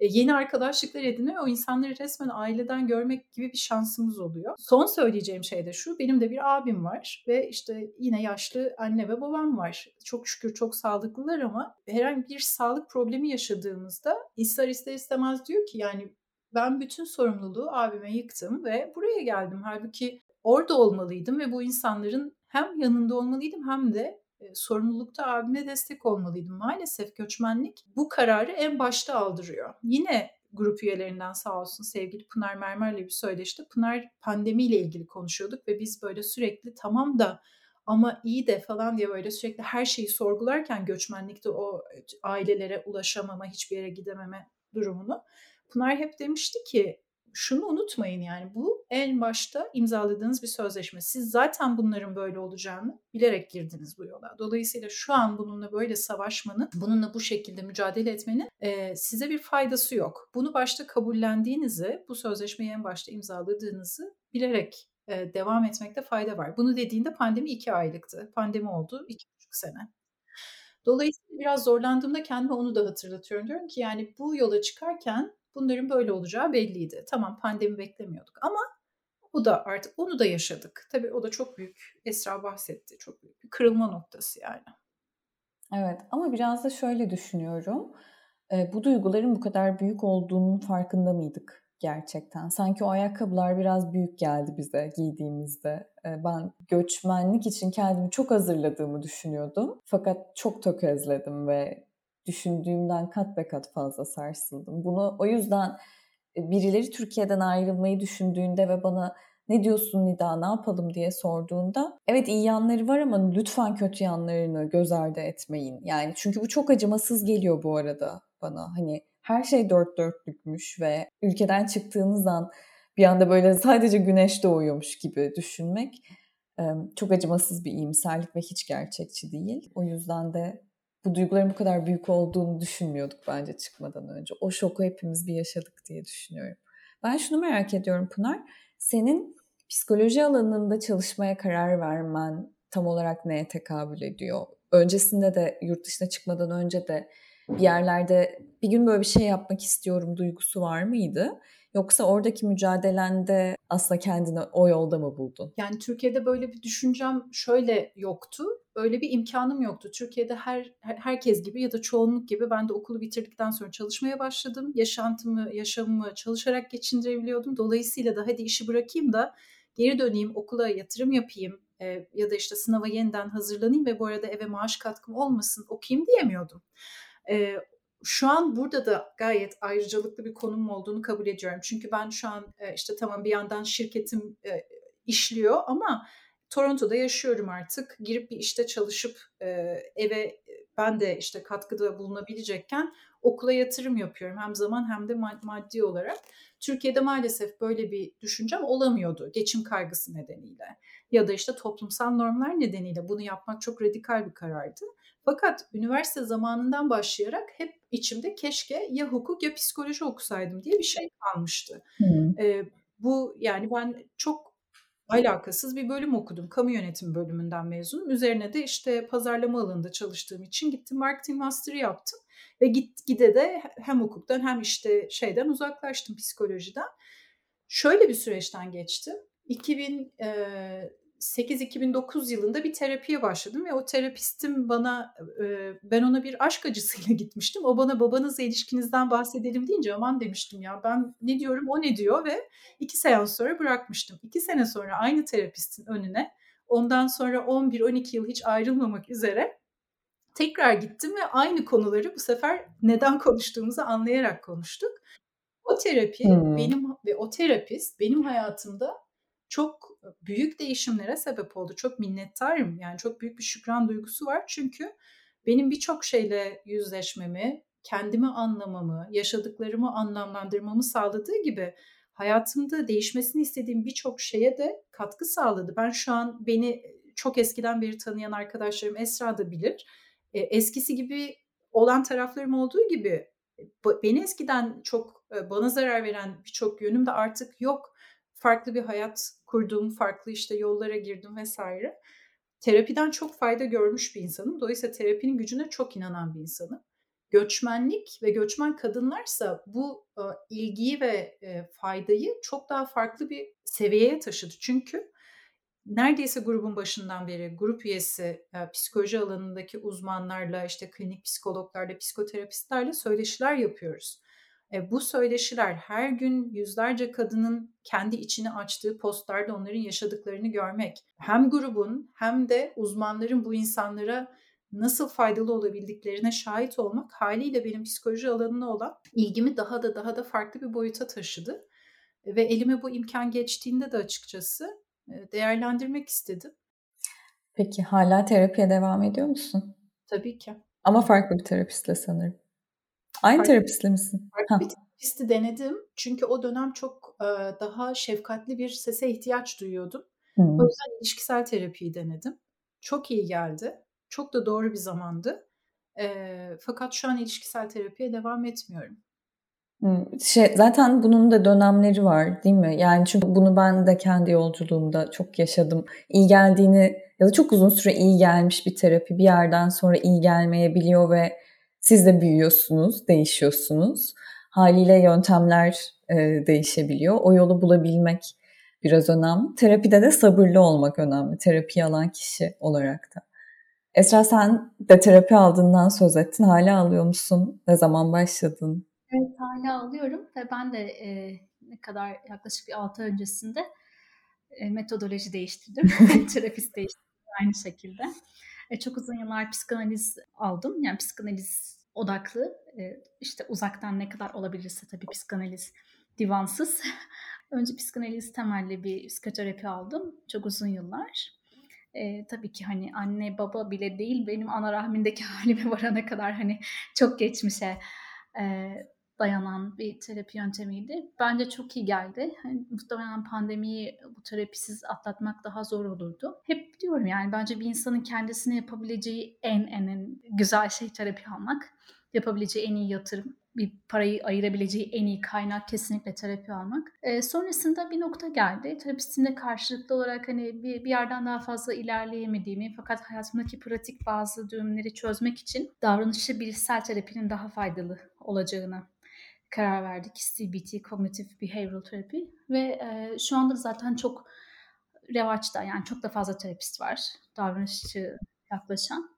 e, yeni arkadaşlıklar ediniyor. O insanları resmen aileden görmek gibi bir şansımız oluyor. Son söyleyeceğim şey de şu. Benim de bir abim var ve işte yine yaşlı anne ve babam var. Çok şükür çok sağlıklılar ama herhangi bir sağlık problemi yaşadığımızda ister ister istemez diyor ki yani ben bütün sorumluluğu abime yıktım ve buraya geldim. Halbuki orada olmalıydım ve bu insanların hem yanında olmalıydım hem de e, sorumlulukta abime destek olmalıydım. Maalesef göçmenlik bu kararı en başta aldırıyor. Yine grup üyelerinden sağ olsun sevgili Pınar Mermer'le bir söyleşti. Pınar pandemiyle ilgili konuşuyorduk ve biz böyle sürekli tamam da ama iyi de falan diye böyle sürekli her şeyi sorgularken göçmenlikte o ailelere ulaşamama, hiçbir yere gidememe durumunu. Pınar hep demişti ki şunu unutmayın yani bu en başta imzaladığınız bir sözleşme. Siz zaten bunların böyle olacağını bilerek girdiniz bu yola. Dolayısıyla şu an bununla böyle savaşmanın, bununla bu şekilde mücadele etmenin e, size bir faydası yok. Bunu başta kabullendiğinizi, bu sözleşmeyi en başta imzaladığınızı bilerek e, devam etmekte fayda var. Bunu dediğinde pandemi iki aylıktı. Pandemi oldu iki buçuk sene. Dolayısıyla biraz zorlandığımda kendime onu da hatırlatıyorum. Diyorum ki yani bu yola çıkarken bunların böyle olacağı belliydi. Tamam pandemi beklemiyorduk ama bu da artık onu da yaşadık. Tabii o da çok büyük Esra bahsetti. Çok büyük bir kırılma noktası yani. Evet ama biraz da şöyle düşünüyorum. E, bu duyguların bu kadar büyük olduğunun farkında mıydık gerçekten? Sanki o ayakkabılar biraz büyük geldi bize giydiğimizde. E, ben göçmenlik için kendimi çok hazırladığımı düşünüyordum. Fakat çok tökezledim ve düşündüğümden kat be kat fazla sarsıldım. Bunu o yüzden e, birileri Türkiye'den ayrılmayı düşündüğünde ve bana ne diyorsun Nida ne yapalım diye sorduğunda evet iyi yanları var ama lütfen kötü yanlarını göz ardı etmeyin. Yani çünkü bu çok acımasız geliyor bu arada bana. Hani her şey dört dörtlükmüş ve ülkeden çıktığınız an bir anda böyle sadece güneş doğuyormuş gibi düşünmek çok acımasız bir iyimserlik ve hiç gerçekçi değil. O yüzden de bu duyguların bu kadar büyük olduğunu düşünmüyorduk bence çıkmadan önce. O şoku hepimiz bir yaşadık diye düşünüyorum. Ben şunu merak ediyorum Pınar. Senin psikoloji alanında çalışmaya karar vermen tam olarak neye tekabül ediyor? Öncesinde de yurt dışına çıkmadan önce de bir yerlerde bir gün böyle bir şey yapmak istiyorum duygusu var mıydı? Yoksa oradaki mücadelende aslında kendini o yolda mı buldun? Yani Türkiye'de böyle bir düşüncem şöyle yoktu. Öyle bir imkanım yoktu. Türkiye'de her herkes gibi ya da çoğunluk gibi ben de okulu bitirdikten sonra çalışmaya başladım. Yaşantımı, yaşamımı çalışarak geçindirebiliyordum. Dolayısıyla da hadi işi bırakayım da geri döneyim, okula yatırım yapayım e, ya da işte sınava yeniden hazırlanayım ve bu arada eve maaş katkım olmasın okuyayım diyemiyordum. E, şu an burada da gayet ayrıcalıklı bir konum olduğunu kabul ediyorum. Çünkü ben şu an e, işte tamam bir yandan şirketim e, işliyor ama Toronto'da yaşıyorum artık. Girip bir işte çalışıp e, eve ben de işte katkıda bulunabilecekken okula yatırım yapıyorum. Hem zaman hem de maddi olarak. Türkiye'de maalesef böyle bir düşüncem olamıyordu geçim kaygısı nedeniyle. Ya da işte toplumsal normlar nedeniyle bunu yapmak çok radikal bir karardı. Fakat üniversite zamanından başlayarak hep içimde keşke ya hukuk ya psikoloji okusaydım diye bir şey kalmıştı. Hmm. E, bu yani ben çok alakasız bir bölüm okudum. Kamu yönetimi bölümünden mezunum. Üzerine de işte pazarlama alanında çalıştığım için gittim marketing master yaptım. Ve git gide de hem hukuktan hem işte şeyden uzaklaştım psikolojiden. Şöyle bir süreçten geçtim. 2000 2008-2009 yılında bir terapiye başladım ve o terapistim bana ben ona bir aşk acısıyla gitmiştim. O bana babanızla ilişkinizden bahsedelim deyince aman demiştim ya ben ne diyorum o ne diyor ve iki seans sonra bırakmıştım. İki sene sonra aynı terapistin önüne ondan sonra 11-12 yıl hiç ayrılmamak üzere tekrar gittim ve aynı konuları bu sefer neden konuştuğumuzu anlayarak konuştuk. O terapi hmm. benim ve o terapist benim hayatımda çok büyük değişimlere sebep oldu. Çok minnettarım. Yani çok büyük bir şükran duygusu var. Çünkü benim birçok şeyle yüzleşmemi, kendimi anlamamı, yaşadıklarımı anlamlandırmamı sağladığı gibi hayatımda değişmesini istediğim birçok şeye de katkı sağladı. Ben şu an beni çok eskiden beri tanıyan arkadaşlarım Esra da bilir. E, eskisi gibi olan taraflarım olduğu gibi beni eskiden çok bana zarar veren birçok yönüm de artık yok farklı bir hayat kurdum, farklı işte yollara girdim vesaire. Terapiden çok fayda görmüş bir insanım. Dolayısıyla terapinin gücüne çok inanan bir insanım. Göçmenlik ve göçmen kadınlarsa bu e, ilgiyi ve e, faydayı çok daha farklı bir seviyeye taşıdı. Çünkü neredeyse grubun başından beri grup üyesi e, psikoloji alanındaki uzmanlarla işte klinik psikologlarla psikoterapistlerle söyleşiler yapıyoruz. E, bu söyleşiler her gün yüzlerce kadının kendi içini açtığı postlarda onların yaşadıklarını görmek hem grubun hem de uzmanların bu insanlara nasıl faydalı olabildiklerine şahit olmak haliyle benim psikoloji alanına olan ilgimi daha da daha da farklı bir boyuta taşıdı. Ve elime bu imkan geçtiğinde de açıkçası e, değerlendirmek istedim. Peki hala terapiye devam ediyor musun? Tabii ki. Ama farklı bir terapistle sanırım. Aynı farklı, terapistle misin? Farklı bir terapisti denedim. Çünkü o dönem çok e, daha şefkatli bir sese ihtiyaç duyuyordum. Hmm. O yüzden ilişkisel terapiyi denedim. Çok iyi geldi. Çok da doğru bir zamandı. E, fakat şu an ilişkisel terapiye devam etmiyorum. Şey, zaten bunun da dönemleri var değil mi? Yani çünkü bunu ben de kendi yolculuğumda çok yaşadım. İyi geldiğini ya da çok uzun süre iyi gelmiş bir terapi bir yerden sonra iyi gelmeyebiliyor ve siz de büyüyorsunuz, değişiyorsunuz. Haliyle yöntemler e, değişebiliyor. O yolu bulabilmek biraz önemli. Terapide de sabırlı olmak önemli. Terapi alan kişi olarak da. Esra sen de terapi aldığından söz ettin. Hala alıyor musun? Ne zaman başladın? Evet hala alıyorum ve ben de e, ne kadar yaklaşık bir 6 öncesinde e, metodoloji değiştirdim. Terapist değiştirdim aynı şekilde. E, çok uzun yıllar psikanaliz aldım. Yani psikanaliz odaklı. E, işte uzaktan ne kadar olabilirse tabii psikanaliz divansız. Önce psikanaliz temelli bir psikoterapi aldım. Çok uzun yıllar. E, tabii ki hani anne baba bile değil benim ana rahmindeki halime varana kadar hani çok geçmişe e, dayanan bir terapi yöntemiydi. Bence çok iyi geldi. Hani muhtemelen pandemiyi bu terapisiz atlatmak daha zor olurdu. Hep diyorum yani bence bir insanın kendisine yapabileceği en en, en güzel şey terapi almak. Yapabileceği en iyi yatırım bir parayı ayırabileceği en iyi kaynak kesinlikle terapi almak. E, sonrasında bir nokta geldi. Terapistimle karşılıklı olarak hani bir, bir yerden daha fazla ilerleyemediğimi fakat hayatımdaki pratik bazı düğümleri çözmek için davranışçı bilişsel terapinin daha faydalı olacağını karar verdik. CBT, Cognitive Behavioral Therapy ve e, şu anda zaten çok revaçta yani çok da fazla terapist var davranışçı yaklaşan.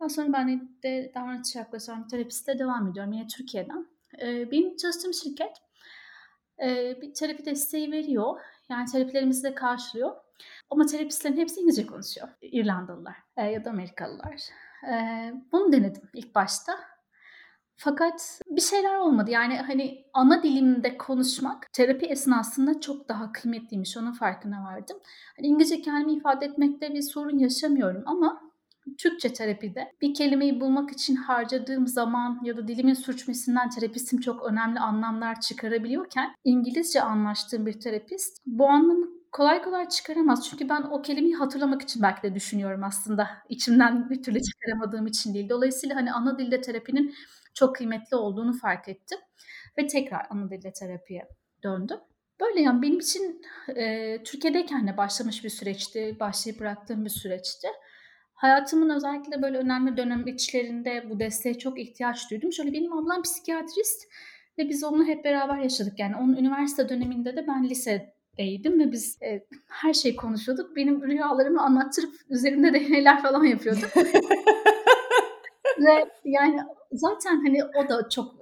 Daha sonra ben de davranışçı yaklaşan bir terapiste devam ediyorum yine Türkiye'den. E, benim çalıştığım şirket e, bir terapi desteği veriyor. Yani terapilerimizi de karşılıyor. Ama terapistlerin hepsi İngilizce konuşuyor. İrlandalılar e, ya da Amerikalılar. E, bunu denedim ilk başta. Fakat bir şeyler olmadı. Yani hani ana dilimde konuşmak terapi esnasında çok daha kıymetliymiş. Onun farkına vardım. Hani İngilizce kendimi ifade etmekte bir sorun yaşamıyorum ama Türkçe terapide bir kelimeyi bulmak için harcadığım zaman ya da dilimin sürçmesinden terapistim çok önemli anlamlar çıkarabiliyorken İngilizce anlaştığım bir terapist bu anlamı kolay kolay çıkaramaz. Çünkü ben o kelimeyi hatırlamak için belki de düşünüyorum aslında. İçimden bir türlü çıkaramadığım için değil. Dolayısıyla hani ana dilde terapinin çok kıymetli olduğunu fark ettim. Ve tekrar ana dille terapiye döndüm. Böyle yani benim için e, Türkiye'deyken de başlamış bir süreçti, başlayıp bıraktığım bir süreçti. Hayatımın özellikle böyle önemli dönem içlerinde bu desteğe çok ihtiyaç duydum. Şöyle benim ablam psikiyatrist ve biz onunla hep beraber yaşadık. Yani onun üniversite döneminde de ben lisedeydim ve biz e, her şeyi konuşuyorduk. Benim rüyalarımı anlattırıp üzerimde deneyler falan yapıyorduk. ve yani zaten hani o da çok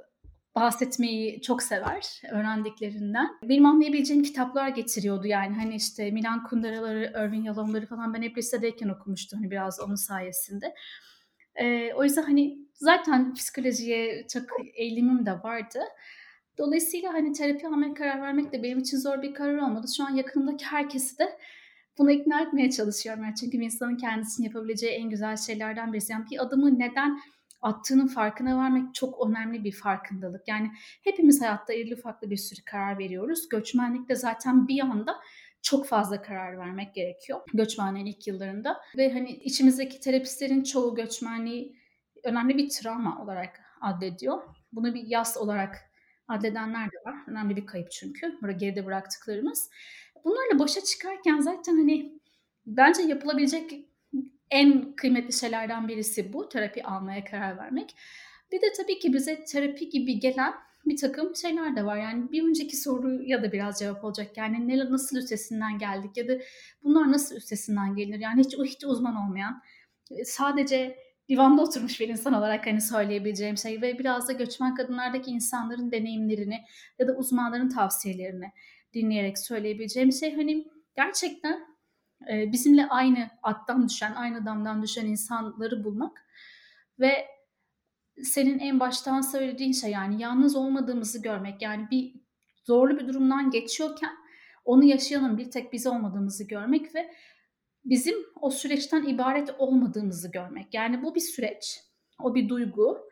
bahsetmeyi çok sever öğrendiklerinden. Benim anlayabileceğim kitaplar getiriyordu yani hani işte Milan Kundera'ları, Irving Yalom'ları falan ben hep lisedeyken okumuştum hani biraz onun sayesinde. Ee, o yüzden hani zaten psikolojiye çok eğilimim de vardı. Dolayısıyla hani terapi almaya karar vermek de benim için zor bir karar olmadı. Şu an yakınımdaki herkesi de bunu ikna etmeye çalışıyorum. Yani çünkü bir insanın kendisini yapabileceği en güzel şeylerden birisi. Yani bir adımı neden attığının farkına varmak çok önemli bir farkındalık. Yani hepimiz hayatta irili farklı bir sürü karar veriyoruz. Göçmenlikte zaten bir anda çok fazla karar vermek gerekiyor göçmenliğin ilk yıllarında. Ve hani içimizdeki terapistlerin çoğu göçmenliği önemli bir travma olarak addediyor. Bunu bir yas olarak adledenler de var. Önemli bir kayıp çünkü. Burada geride bıraktıklarımız. Bunlarla başa çıkarken zaten hani bence yapılabilecek en kıymetli şeylerden birisi bu. Terapi almaya karar vermek. Bir de tabii ki bize terapi gibi gelen bir takım şeyler de var. Yani bir önceki soruya da biraz cevap olacak. Yani ne, nasıl üstesinden geldik ya da bunlar nasıl üstesinden gelinir? Yani hiç, hiç uzman olmayan, sadece divanda oturmuş bir insan olarak hani söyleyebileceğim şey ve biraz da göçmen kadınlardaki insanların deneyimlerini ya da uzmanların tavsiyelerini dinleyerek söyleyebileceğim şey hani gerçekten bizimle aynı attan düşen, aynı damdan düşen insanları bulmak ve senin en baştan söylediğin şey yani yalnız olmadığımızı görmek. Yani bir zorlu bir durumdan geçiyorken onu yaşayanın bir tek biz olmadığımızı görmek ve bizim o süreçten ibaret olmadığımızı görmek. Yani bu bir süreç, o bir duygu.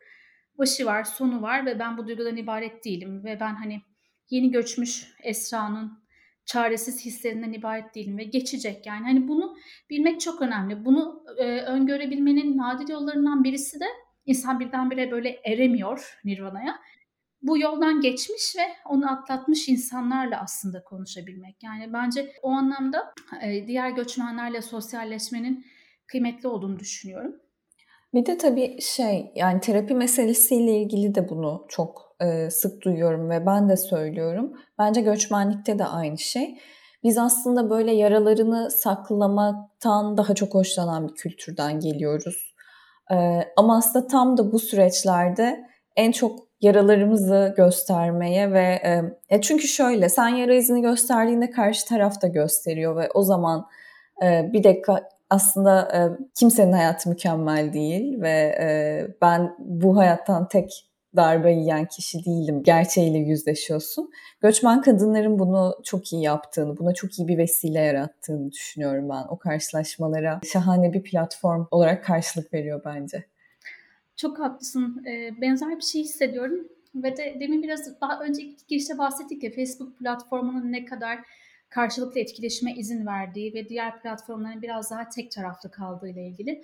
Başı var, sonu var ve ben bu duygudan ibaret değilim ve ben hani yeni göçmüş Esra'nın çaresiz hislerinden ibaret değilim ve geçecek. Yani hani bunu bilmek çok önemli. Bunu e, öngörebilmenin nadir yollarından birisi de insan birdenbire böyle eremiyor Nirvana'ya. Bu yoldan geçmiş ve onu atlatmış insanlarla aslında konuşabilmek. Yani bence o anlamda e, diğer göçmenlerle sosyalleşmenin kıymetli olduğunu düşünüyorum. Bir de tabii şey yani terapi meselesiyle ilgili de bunu çok e, sık duyuyorum ve ben de söylüyorum. Bence göçmenlikte de aynı şey. Biz aslında böyle yaralarını saklamaktan daha çok hoşlanan bir kültürden geliyoruz. E, ama aslında tam da bu süreçlerde en çok yaralarımızı göstermeye ve e, e, çünkü şöyle sen yara izini gösterdiğinde karşı taraf da gösteriyor ve o zaman e, bir dakika aslında e, kimsenin hayatı mükemmel değil ve e, ben bu hayattan tek darbe yiyen kişi değilim. Gerçeğiyle yüzleşiyorsun. Göçmen kadınların bunu çok iyi yaptığını, buna çok iyi bir vesile yarattığını düşünüyorum ben. O karşılaşmalara şahane bir platform olarak karşılık veriyor bence. Çok haklısın. Ee, benzer bir şey hissediyorum. Ve de demin biraz daha önce girişte bahsettik ya Facebook platformunun ne kadar karşılıklı etkileşime izin verdiği ve diğer platformların biraz daha tek taraflı kaldığı ile ilgili.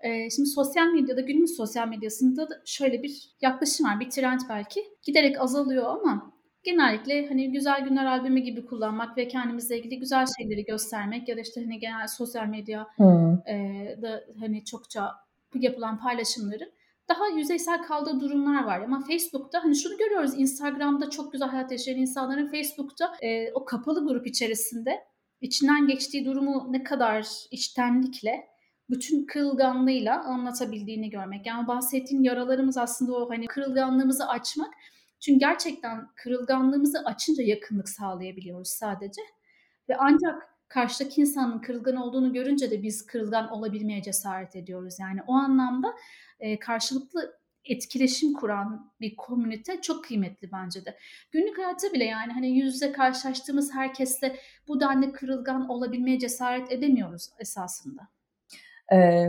Ee, şimdi sosyal medyada, günümüz sosyal medyasında da şöyle bir yaklaşım var, bir trend belki. Giderek azalıyor ama genellikle hani güzel günler albümü gibi kullanmak ve kendimizle ilgili güzel şeyleri göstermek ya da işte hani genel sosyal medya hmm. e, da hani çokça yapılan paylaşımları daha yüzeysel kaldığı durumlar var. Ama Facebook'ta hani şunu görüyoruz Instagram'da çok güzel hayat yaşayan insanların Facebook'ta e, o kapalı grup içerisinde içinden geçtiği durumu ne kadar içtenlikle bütün kırılganlığıyla anlatabildiğini görmek. Yani bahsettiğin yaralarımız aslında o hani kırılganlığımızı açmak. Çünkü gerçekten kırılganlığımızı açınca yakınlık sağlayabiliyoruz sadece. Ve ancak karşıdaki insanın kırılgan olduğunu görünce de biz kırılgan olabilmeye cesaret ediyoruz. Yani o anlamda e, karşılıklı etkileşim kuran bir komünite çok kıymetli bence de. Günlük hayatta bile yani hani yüz yüze karşılaştığımız herkesle bu denli kırılgan olabilmeye cesaret edemiyoruz esasında. Ee,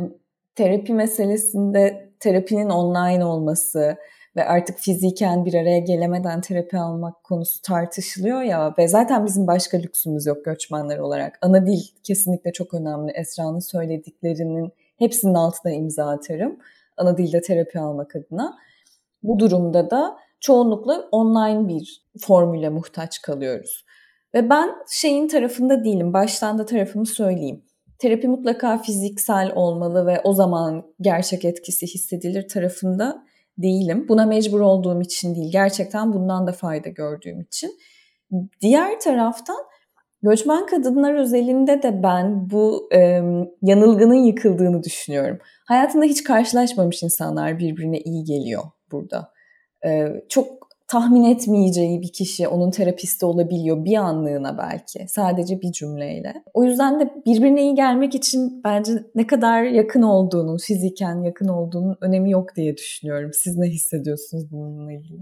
terapi meselesinde terapinin online olması, ve artık fiziken bir araya gelemeden terapi almak konusu tartışılıyor ya ve zaten bizim başka lüksümüz yok göçmenler olarak. Ana dil kesinlikle çok önemli. Esra'nın söylediklerinin hepsinin altına imza atarım. Ana dilde terapi almak adına. Bu durumda da çoğunlukla online bir formüle muhtaç kalıyoruz. Ve ben şeyin tarafında değilim. Baştan da tarafımı söyleyeyim. Terapi mutlaka fiziksel olmalı ve o zaman gerçek etkisi hissedilir tarafında değilim. Buna mecbur olduğum için değil. Gerçekten bundan da fayda gördüğüm için. Diğer taraftan göçmen kadınlar özelinde de ben bu e, yanılgının yıkıldığını düşünüyorum. Hayatında hiç karşılaşmamış insanlar birbirine iyi geliyor burada. E, çok tahmin etmeyeceği bir kişi onun terapisti olabiliyor bir anlığına belki. Sadece bir cümleyle. O yüzden de birbirine iyi gelmek için bence ne kadar yakın olduğunun, fiziken yakın olduğunun önemi yok diye düşünüyorum. Siz ne hissediyorsunuz bununla ilgili?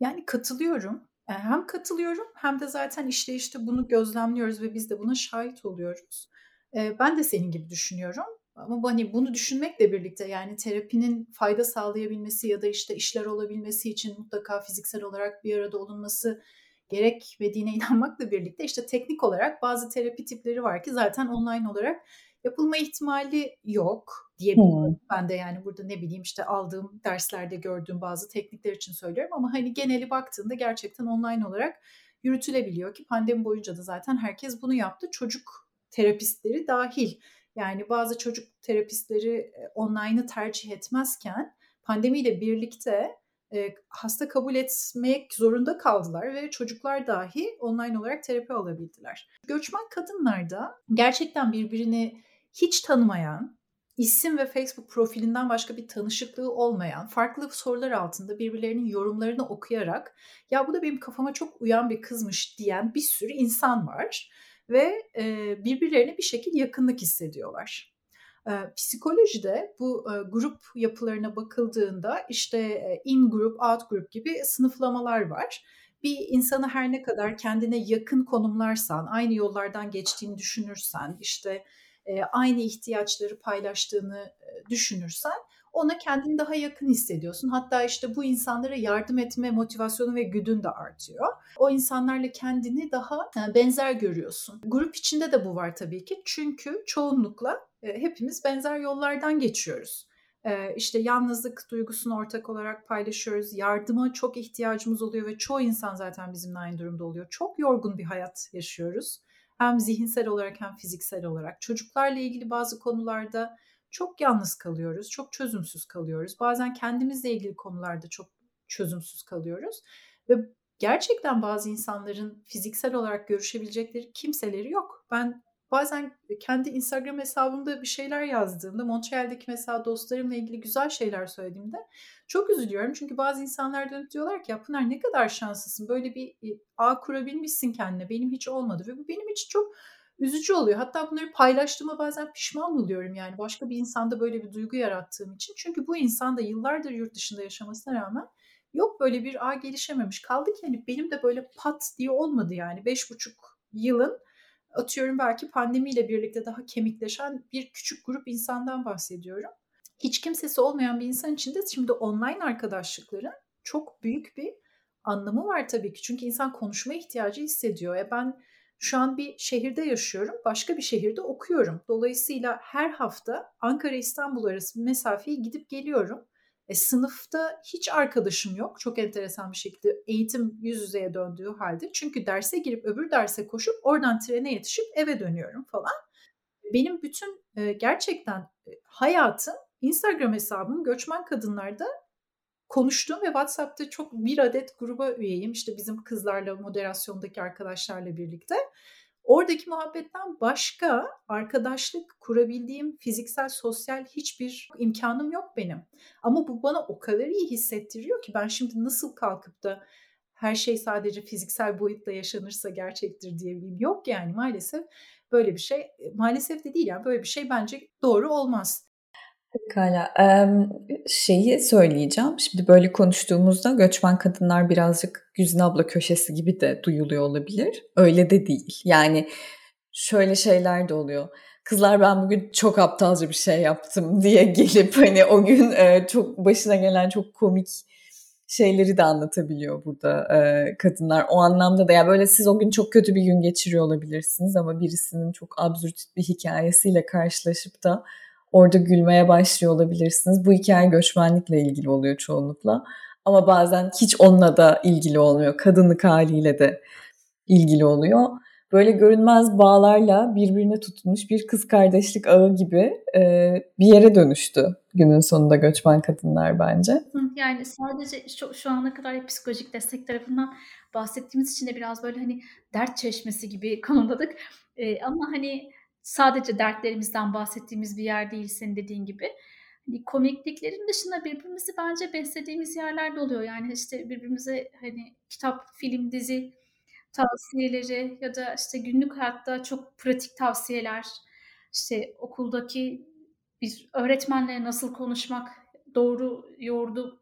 Yani katılıyorum. Hem katılıyorum hem de zaten işte işte bunu gözlemliyoruz ve biz de buna şahit oluyoruz. Ben de senin gibi düşünüyorum. Ama hani bunu düşünmekle birlikte yani terapinin fayda sağlayabilmesi ya da işte işler olabilmesi için mutlaka fiziksel olarak bir arada olunması gerekmediğine inanmakla birlikte işte teknik olarak bazı terapi tipleri var ki zaten online olarak yapılma ihtimali yok diyebilirim. Hmm. Ben de yani burada ne bileyim işte aldığım derslerde gördüğüm bazı teknikler için söylüyorum ama hani geneli baktığında gerçekten online olarak yürütülebiliyor ki pandemi boyunca da zaten herkes bunu yaptı. Çocuk terapistleri dahil. Yani bazı çocuk terapistleri online'ı tercih etmezken pandemiyle birlikte e, hasta kabul etmek zorunda kaldılar ve çocuklar dahi online olarak terapi alabildiler. Göçmen kadınlarda gerçekten birbirini hiç tanımayan, isim ve Facebook profilinden başka bir tanışıklığı olmayan, farklı sorular altında birbirlerinin yorumlarını okuyarak ya bu da benim kafama çok uyan bir kızmış diyen bir sürü insan var ve e, birbirlerine bir şekilde yakınlık hissediyorlar. E, psikolojide bu e, grup yapılarına bakıldığında işte e, in grup, out grup gibi sınıflamalar var. Bir insanı her ne kadar kendine yakın konumlarsan, aynı yollardan geçtiğini düşünürsen, işte e, aynı ihtiyaçları paylaştığını e, düşünürsen ona kendini daha yakın hissediyorsun. Hatta işte bu insanlara yardım etme motivasyonu ve güdün de artıyor. O insanlarla kendini daha e, benzer görüyorsun. Grup içinde de bu var tabii ki. Çünkü çoğunlukla hepimiz benzer yollardan geçiyoruz. İşte yalnızlık duygusunu ortak olarak paylaşıyoruz. Yardıma çok ihtiyacımız oluyor ve çoğu insan zaten bizimle aynı durumda oluyor. Çok yorgun bir hayat yaşıyoruz. Hem zihinsel olarak hem fiziksel olarak. Çocuklarla ilgili bazı konularda çok yalnız kalıyoruz, çok çözümsüz kalıyoruz. Bazen kendimizle ilgili konularda çok çözümsüz kalıyoruz ve gerçekten bazı insanların fiziksel olarak görüşebilecekleri kimseleri yok. Ben bazen kendi Instagram hesabımda bir şeyler yazdığımda, Montreal'deki mesela dostlarımla ilgili güzel şeyler söylediğimde çok üzülüyorum. Çünkü bazı insanlar dönüp diyorlar ki ya Pınar ne kadar şanslısın. Böyle bir ağ kurabilmişsin kendine. Benim hiç olmadı. Ve bu benim için çok üzücü oluyor. Hatta bunları paylaştığıma bazen pişman oluyorum yani başka bir insanda böyle bir duygu yarattığım için. Çünkü bu insan da yıllardır yurt dışında yaşamasına rağmen yok böyle bir ağ gelişememiş. Kaldı ki hani benim de böyle pat diye olmadı yani. Beş buçuk yılın atıyorum belki pandemiyle birlikte daha kemikleşen bir küçük grup insandan bahsediyorum. Hiç kimsesi olmayan bir insan için de şimdi online arkadaşlıkların çok büyük bir anlamı var tabii ki. Çünkü insan konuşma ihtiyacı hissediyor. E ben şu an bir şehirde yaşıyorum, başka bir şehirde okuyorum. Dolayısıyla her hafta Ankara-İstanbul arası bir mesafeyi gidip geliyorum. E, sınıfta hiç arkadaşım yok. Çok enteresan bir şekilde eğitim yüz yüzeye döndüğü halde. Çünkü derse girip öbür derse koşup oradan trene yetişip eve dönüyorum falan. Benim bütün e, gerçekten e, hayatım Instagram hesabım göçmen kadınlarda konuştuğum ve WhatsApp'ta çok bir adet gruba üyeyim. İşte bizim kızlarla, moderasyondaki arkadaşlarla birlikte. Oradaki muhabbetten başka arkadaşlık kurabildiğim fiziksel, sosyal hiçbir imkanım yok benim. Ama bu bana o kadar iyi hissettiriyor ki ben şimdi nasıl kalkıp da her şey sadece fiziksel boyutla yaşanırsa gerçektir diyebileyim. Yok yani maalesef böyle bir şey, maalesef de değil yani böyle bir şey bence doğru olmaz. Pekala. şeyi söyleyeceğim. Şimdi böyle konuştuğumuzda göçmen kadınlar birazcık Güzin abla köşesi gibi de duyuluyor olabilir. Öyle de değil. Yani şöyle şeyler de oluyor. Kızlar ben bugün çok aptalca bir şey yaptım diye gelip hani o gün çok başına gelen çok komik şeyleri de anlatabiliyor burada kadınlar. O anlamda da yani böyle siz o gün çok kötü bir gün geçiriyor olabilirsiniz ama birisinin çok absürt bir hikayesiyle karşılaşıp da orada gülmeye başlıyor olabilirsiniz. Bu hikaye göçmenlikle ilgili oluyor çoğunlukla. Ama bazen hiç onunla da ilgili olmuyor. Kadınlık haliyle de ilgili oluyor. Böyle görünmez bağlarla birbirine tutulmuş bir kız kardeşlik ağı gibi e, bir yere dönüştü günün sonunda göçmen kadınlar bence. Yani sadece şu, şu ana kadar psikolojik destek tarafından bahsettiğimiz için de biraz böyle hani dert çeşmesi gibi konumladık. E, ama hani sadece dertlerimizden bahsettiğimiz bir yer değil senin dediğin gibi. Hani komikliklerin dışında birbirimizi bence beslediğimiz yerlerde oluyor. Yani işte birbirimize hani kitap, film, dizi tavsiyeleri ya da işte günlük hayatta çok pratik tavsiyeler. İşte okuldaki bir öğretmenle nasıl konuşmak, doğru yoğurdu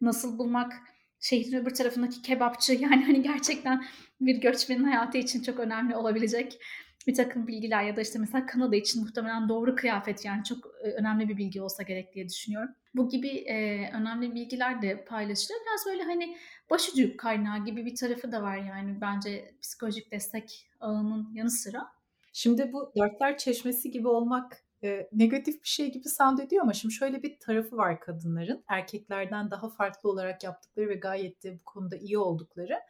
nasıl bulmak, şehrin öbür tarafındaki kebapçı yani hani gerçekten bir göçmenin hayatı için çok önemli olabilecek bir takım bilgiler ya da işte mesela Kanada için muhtemelen doğru kıyafet yani çok e, önemli bir bilgi olsa gerek diye düşünüyorum. Bu gibi e, önemli bilgiler de paylaşılıyor. Biraz böyle hani başucu kaynağı gibi bir tarafı da var yani bence psikolojik destek ağının yanı sıra. Şimdi bu dörtler çeşmesi gibi olmak e, negatif bir şey gibi sound ediyor ama şimdi şöyle bir tarafı var kadınların. Erkeklerden daha farklı olarak yaptıkları ve gayet de bu konuda iyi oldukları.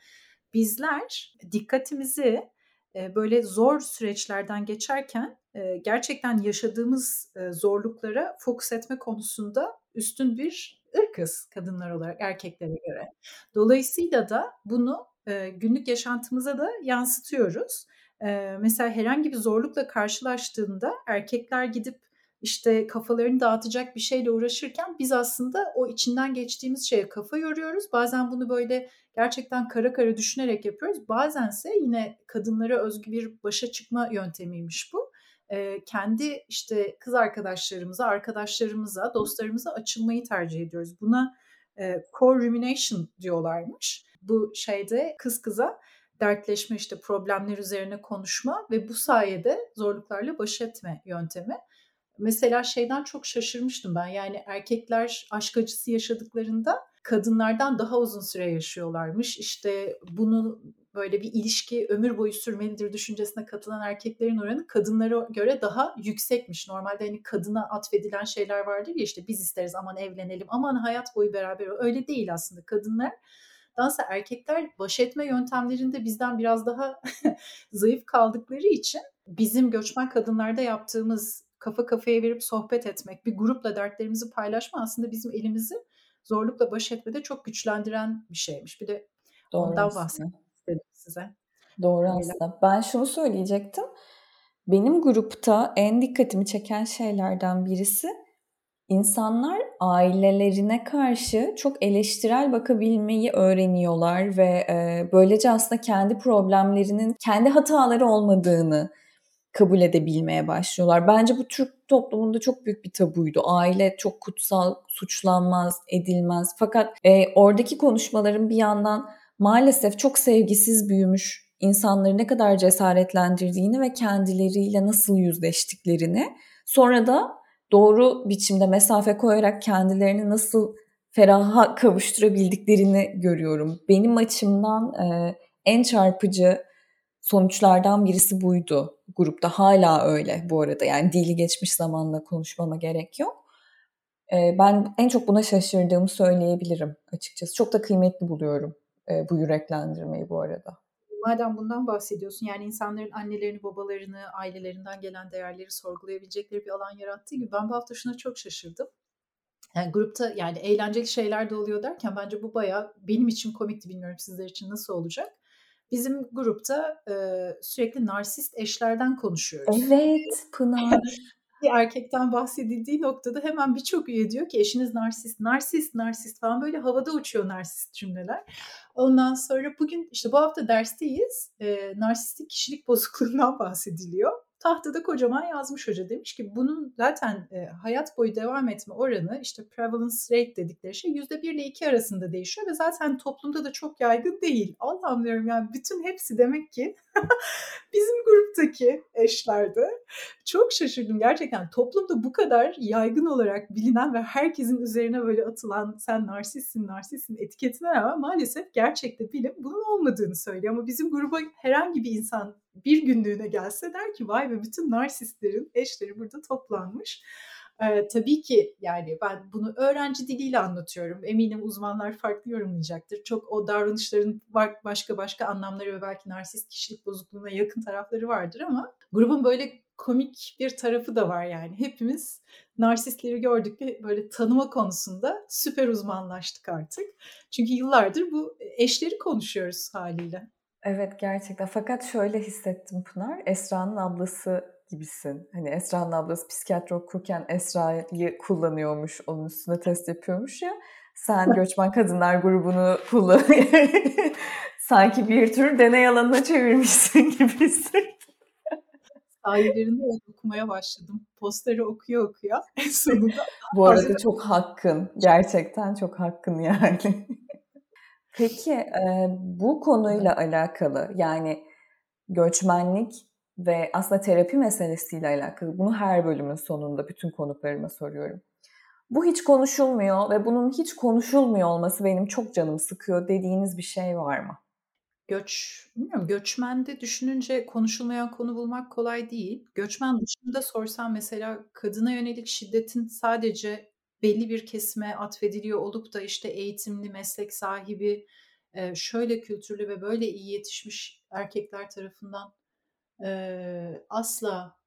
Bizler dikkatimizi böyle zor süreçlerden geçerken gerçekten yaşadığımız zorluklara fokus etme konusunda üstün bir ırkız kadınlar olarak erkeklere göre. Dolayısıyla da bunu günlük yaşantımıza da yansıtıyoruz. Mesela herhangi bir zorlukla karşılaştığında erkekler gidip işte kafalarını dağıtacak bir şeyle uğraşırken biz aslında o içinden geçtiğimiz şeye kafa yoruyoruz. Bazen bunu böyle gerçekten kara kara düşünerek yapıyoruz. Bazense yine kadınlara özgü bir başa çıkma yöntemiymiş bu. Ee, kendi işte kız arkadaşlarımıza, arkadaşlarımıza, dostlarımıza açılmayı tercih ediyoruz. Buna e, co-rumination diyorlarmış. Bu şeyde kız kıza dertleşme işte problemler üzerine konuşma ve bu sayede zorluklarla baş etme yöntemi. Mesela şeyden çok şaşırmıştım ben. Yani erkekler aşk acısı yaşadıklarında kadınlardan daha uzun süre yaşıyorlarmış. İşte bunu böyle bir ilişki ömür boyu sürmelidir düşüncesine katılan erkeklerin oranı kadınlara göre daha yüksekmiş. Normalde hani kadına atfedilen şeyler vardır ya işte biz isteriz aman evlenelim aman hayat boyu beraber öyle değil aslında kadınlar. Dansa erkekler baş etme yöntemlerinde bizden biraz daha zayıf kaldıkları için bizim göçmen kadınlarda yaptığımız kafa kafaya verip sohbet etmek, bir grupla dertlerimizi paylaşma aslında bizim elimizi zorlukla baş etmede çok güçlendiren bir şeymiş. Bir de Doğru ondan aslında. bahsetmek istedim size. Doğru Öyle. aslında. Ben şunu söyleyecektim. Benim grupta en dikkatimi çeken şeylerden birisi insanlar ailelerine karşı çok eleştirel bakabilmeyi öğreniyorlar ve böylece aslında kendi problemlerinin kendi hataları olmadığını kabul edebilmeye başlıyorlar. Bence bu Türk toplumunda çok büyük bir tabuydu. Aile çok kutsal, suçlanmaz, edilmez. Fakat e, oradaki konuşmaların bir yandan maalesef çok sevgisiz büyümüş insanları ne kadar cesaretlendirdiğini ve kendileriyle nasıl yüzleştiklerini, sonra da doğru biçimde mesafe koyarak kendilerini nasıl feraha kavuşturabildiklerini görüyorum. Benim açımdan e, en çarpıcı sonuçlardan birisi buydu grupta. Hala öyle bu arada. Yani dili geçmiş zamanla konuşmama gerek yok. Ee, ben en çok buna şaşırdığımı söyleyebilirim açıkçası. Çok da kıymetli buluyorum e, bu yüreklendirmeyi bu arada. Madem bundan bahsediyorsun yani insanların annelerini, babalarını, ailelerinden gelen değerleri sorgulayabilecekleri bir alan yarattığı gibi ben bu hafta şuna çok şaşırdım. Yani grupta yani eğlenceli şeyler de oluyor derken bence bu baya benim için komikti bilmiyorum sizler için nasıl olacak. Bizim grupta e, sürekli narsist eşlerden konuşuyoruz. Evet Pınar. bir erkekten bahsedildiği noktada hemen birçok üye diyor ki eşiniz narsist, narsist, narsist falan böyle havada uçuyor narsist cümleler. Ondan sonra bugün işte bu hafta dersteyiz. E, narsistik kişilik bozukluğundan bahsediliyor tahtada kocaman yazmış hoca. Demiş ki bunun zaten e, hayat boyu devam etme oranı işte prevalence rate dedikleri şey yüzde bir ile iki arasında değişiyor ve zaten toplumda da çok yaygın değil. Allah'ım diyorum yani bütün hepsi demek ki bizim gruptaki eşlerde. Çok şaşırdım gerçekten. Toplumda bu kadar yaygın olarak bilinen ve herkesin üzerine böyle atılan sen narsistsin, narsistsin etiketine rağmen maalesef gerçekte bilim bunun olmadığını söylüyor. Ama bizim gruba herhangi bir insan bir günlüğüne gelse der ki vay be bütün narsistlerin eşleri burada toplanmış. Ee, tabii ki yani ben bunu öğrenci diliyle anlatıyorum. Eminim uzmanlar farklı yorumlayacaktır. Çok o davranışların başka başka anlamları ve belki narsist kişilik bozukluğuna yakın tarafları vardır ama grubun böyle komik bir tarafı da var yani. Hepimiz narsistleri gördük ve böyle tanıma konusunda süper uzmanlaştık artık. Çünkü yıllardır bu eşleri konuşuyoruz haliyle. Evet gerçekten. Fakat şöyle hissettim Pınar. Esra'nın ablası gibisin. Hani Esra'nın ablası psikiyatri okurken Esra'yı kullanıyormuş. Onun üstüne test yapıyormuş ya. Sen göçmen kadınlar grubunu kullan. Sanki bir tür deney alanına çevirmişsin gibisin. Sahillerinde okumaya başladım. Posteri okuyor okuyor. sonunda Bu arada çok hakkın. Gerçekten çok hakkın yani. Peki e, bu konuyla alakalı yani göçmenlik ve aslında terapi meselesiyle alakalı bunu her bölümün sonunda bütün konuklarıma soruyorum. Bu hiç konuşulmuyor ve bunun hiç konuşulmuyor olması benim çok canımı sıkıyor dediğiniz bir şey var mı? Göç, bilmiyorum göçmende düşününce konuşulmayan konu bulmak kolay değil. Göçmen dışında sorsam mesela kadına yönelik şiddetin sadece belli bir kesime atfediliyor olup da işte eğitimli, meslek sahibi, şöyle kültürlü ve böyle iyi yetişmiş erkekler tarafından asla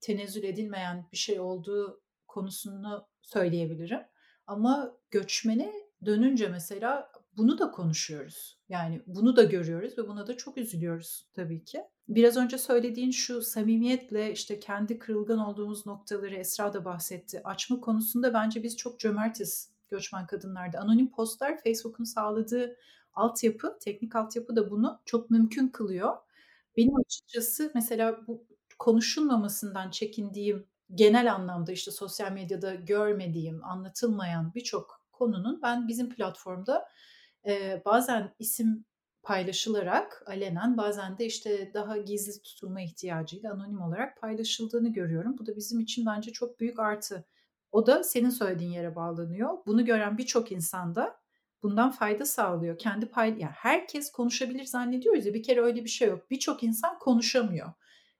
tenezzül edilmeyen bir şey olduğu konusunu söyleyebilirim. Ama göçmene dönünce mesela bunu da konuşuyoruz. Yani bunu da görüyoruz ve buna da çok üzülüyoruz tabii ki. Biraz önce söylediğin şu samimiyetle işte kendi kırılgan olduğumuz noktaları Esra da bahsetti. Açma konusunda bence biz çok cömertiz göçmen kadınlarda. Anonim postlar Facebook'un sağladığı altyapı, teknik altyapı da bunu çok mümkün kılıyor. Benim açıkçası mesela bu konuşulmamasından çekindiğim genel anlamda işte sosyal medyada görmediğim, anlatılmayan birçok konunun ben bizim platformda e, bazen isim paylaşılarak alenen bazen de işte daha gizli tutulma ihtiyacıyla anonim olarak paylaşıldığını görüyorum. Bu da bizim için bence çok büyük artı. O da senin söylediğin yere bağlanıyor. Bunu gören birçok insan da bundan fayda sağlıyor. Kendi pay yani herkes konuşabilir zannediyoruz ya bir kere öyle bir şey yok. Birçok insan konuşamıyor.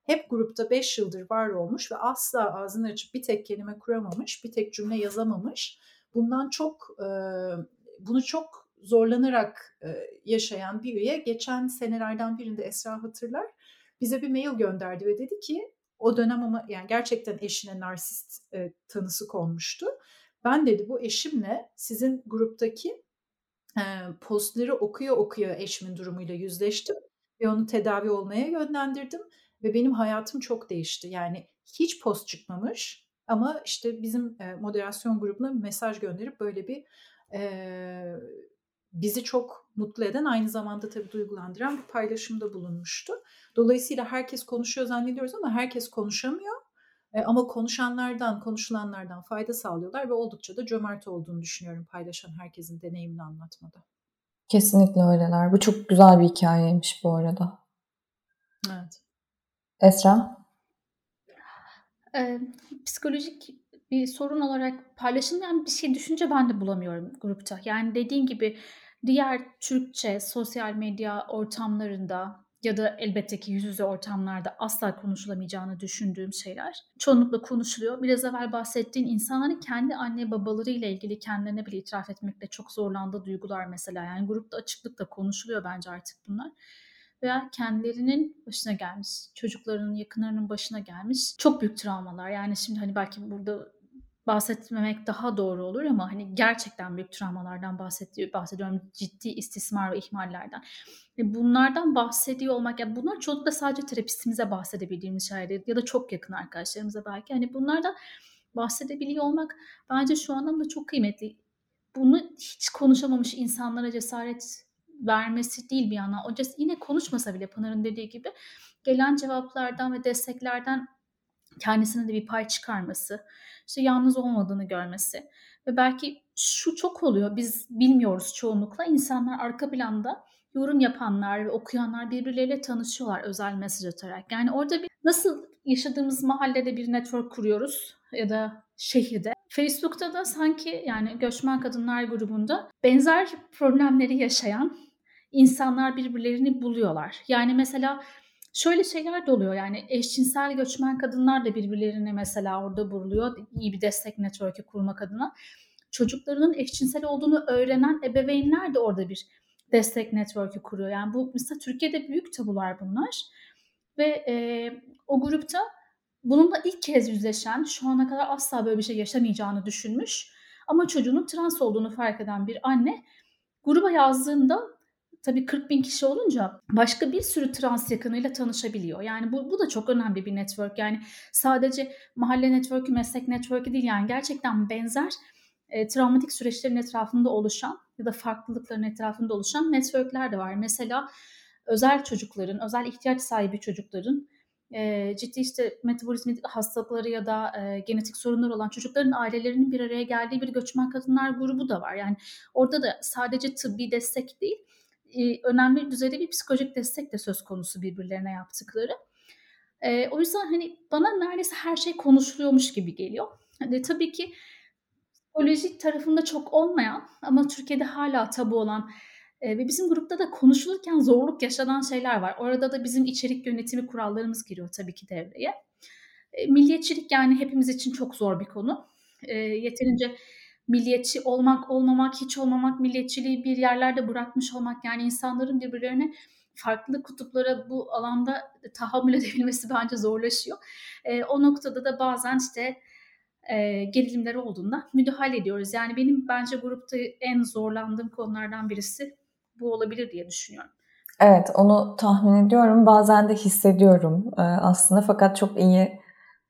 Hep grupta 5 yıldır var olmuş ve asla ağzını açıp bir tek kelime kuramamış, bir tek cümle yazamamış. Bundan çok bunu çok zorlanarak e, yaşayan bir üye geçen senelerden birinde Esra hatırlar bize bir mail gönderdi ve dedi ki o dönem ama yani gerçekten eşine narsist e, tanısı konmuştu. Ben dedi bu eşimle sizin gruptaki e, postları okuyor okuyor eşimin durumuyla yüzleştim ve onu tedavi olmaya yönlendirdim ve benim hayatım çok değişti. Yani hiç post çıkmamış ama işte bizim e, moderasyon grubuna mesaj gönderip böyle bir e, bizi çok mutlu eden aynı zamanda tabii duygulandıran bir paylaşımda bulunmuştu. Dolayısıyla herkes konuşuyor zannediyoruz ama herkes konuşamıyor. E, ama konuşanlardan, konuşulanlardan fayda sağlıyorlar ve oldukça da cömert olduğunu düşünüyorum paylaşan herkesin deneyimini anlatmada. Kesinlikle öyleler. Bu çok güzel bir hikayeymiş bu arada. Evet. Esra? Ee, psikolojik bir sorun olarak paylaşılmayan bir şey düşünce ben de bulamıyorum grupta. Yani dediğin gibi diğer Türkçe sosyal medya ortamlarında ya da elbette ki yüz yüze ortamlarda asla konuşulamayacağını düşündüğüm şeyler çoğunlukla konuşuluyor. Biraz evvel bahsettiğin insanların kendi anne babaları ile ilgili kendilerine bile itiraf etmekte çok zorlandığı duygular mesela. Yani grupta açıklıkla konuşuluyor bence artık bunlar. Veya kendilerinin başına gelmiş, çocuklarının, yakınlarının başına gelmiş çok büyük travmalar. Yani şimdi hani belki burada bahsetmemek daha doğru olur ama hani gerçekten büyük travmalardan bahsediyor, bahsediyorum. Ciddi istismar ve ihmallerden. E bunlardan bahsediyor olmak, yani bunlar çoğunlukla sadece terapistimize bahsedebildiğimiz şeyler ya da çok yakın arkadaşlarımıza belki. Hani bunlardan bahsedebiliyor olmak bence şu anlamda çok kıymetli. Bunu hiç konuşamamış insanlara cesaret vermesi değil bir yana. O yine konuşmasa bile Pınar'ın dediği gibi gelen cevaplardan ve desteklerden kendisine de bir pay çıkarması, işte yalnız olmadığını görmesi ve belki şu çok oluyor biz bilmiyoruz çoğunlukla insanlar arka planda yorum yapanlar ve okuyanlar birbirleriyle tanışıyorlar özel mesaj atarak. Yani orada bir nasıl yaşadığımız mahallede bir network kuruyoruz ya da şehirde. Facebook'ta da sanki yani göçmen kadınlar grubunda benzer problemleri yaşayan insanlar birbirlerini buluyorlar. Yani mesela Şöyle şeyler de oluyor yani eşcinsel göçmen kadınlar da birbirlerine mesela orada vuruluyor. iyi bir destek network'ü kurmak adına. Çocuklarının eşcinsel olduğunu öğrenen ebeveynler de orada bir destek network'ü kuruyor. Yani bu mesela Türkiye'de büyük tabular bunlar. Ve e, o grupta bununla ilk kez yüzleşen, şu ana kadar asla böyle bir şey yaşamayacağını düşünmüş ama çocuğunun trans olduğunu fark eden bir anne gruba yazdığında tabii 40 bin kişi olunca başka bir sürü trans yakınıyla tanışabiliyor. Yani bu, bu da çok önemli bir network. Yani sadece mahalle network'ü, meslek network'ü değil yani gerçekten benzer e, travmatik süreçlerin etrafında oluşan ya da farklılıkların etrafında oluşan network'ler de var. Mesela özel çocukların, özel ihtiyaç sahibi çocukların e, ciddi işte metabolizmi hastalıkları ya da e, genetik sorunlar olan çocukların ailelerinin bir araya geldiği bir göçmen kadınlar grubu da var. Yani orada da sadece tıbbi destek değil, önemli düzeyde bir psikolojik destek de söz konusu birbirlerine yaptıkları. E, o yüzden hani bana neredeyse her şey konuşuluyormuş gibi geliyor. Hani tabii ki psikolojik tarafında çok olmayan ama Türkiye'de hala tabu olan e, ve bizim grupta da konuşulurken zorluk yaşanan şeyler var. Orada da bizim içerik yönetimi kurallarımız giriyor tabii ki devreye. E, milliyetçilik yani hepimiz için çok zor bir konu. E, yeterince milliyetçi olmak, olmamak, hiç olmamak, milliyetçiliği bir yerlerde bırakmış olmak yani insanların birbirlerine farklı kutuplara bu alanda tahammül edebilmesi bence zorlaşıyor. E, o noktada da bazen işte e, gerilimler olduğunda müdahale ediyoruz. Yani benim bence grupta en zorlandığım konulardan birisi bu olabilir diye düşünüyorum. Evet onu tahmin ediyorum. Bazen de hissediyorum e, aslında fakat çok iyi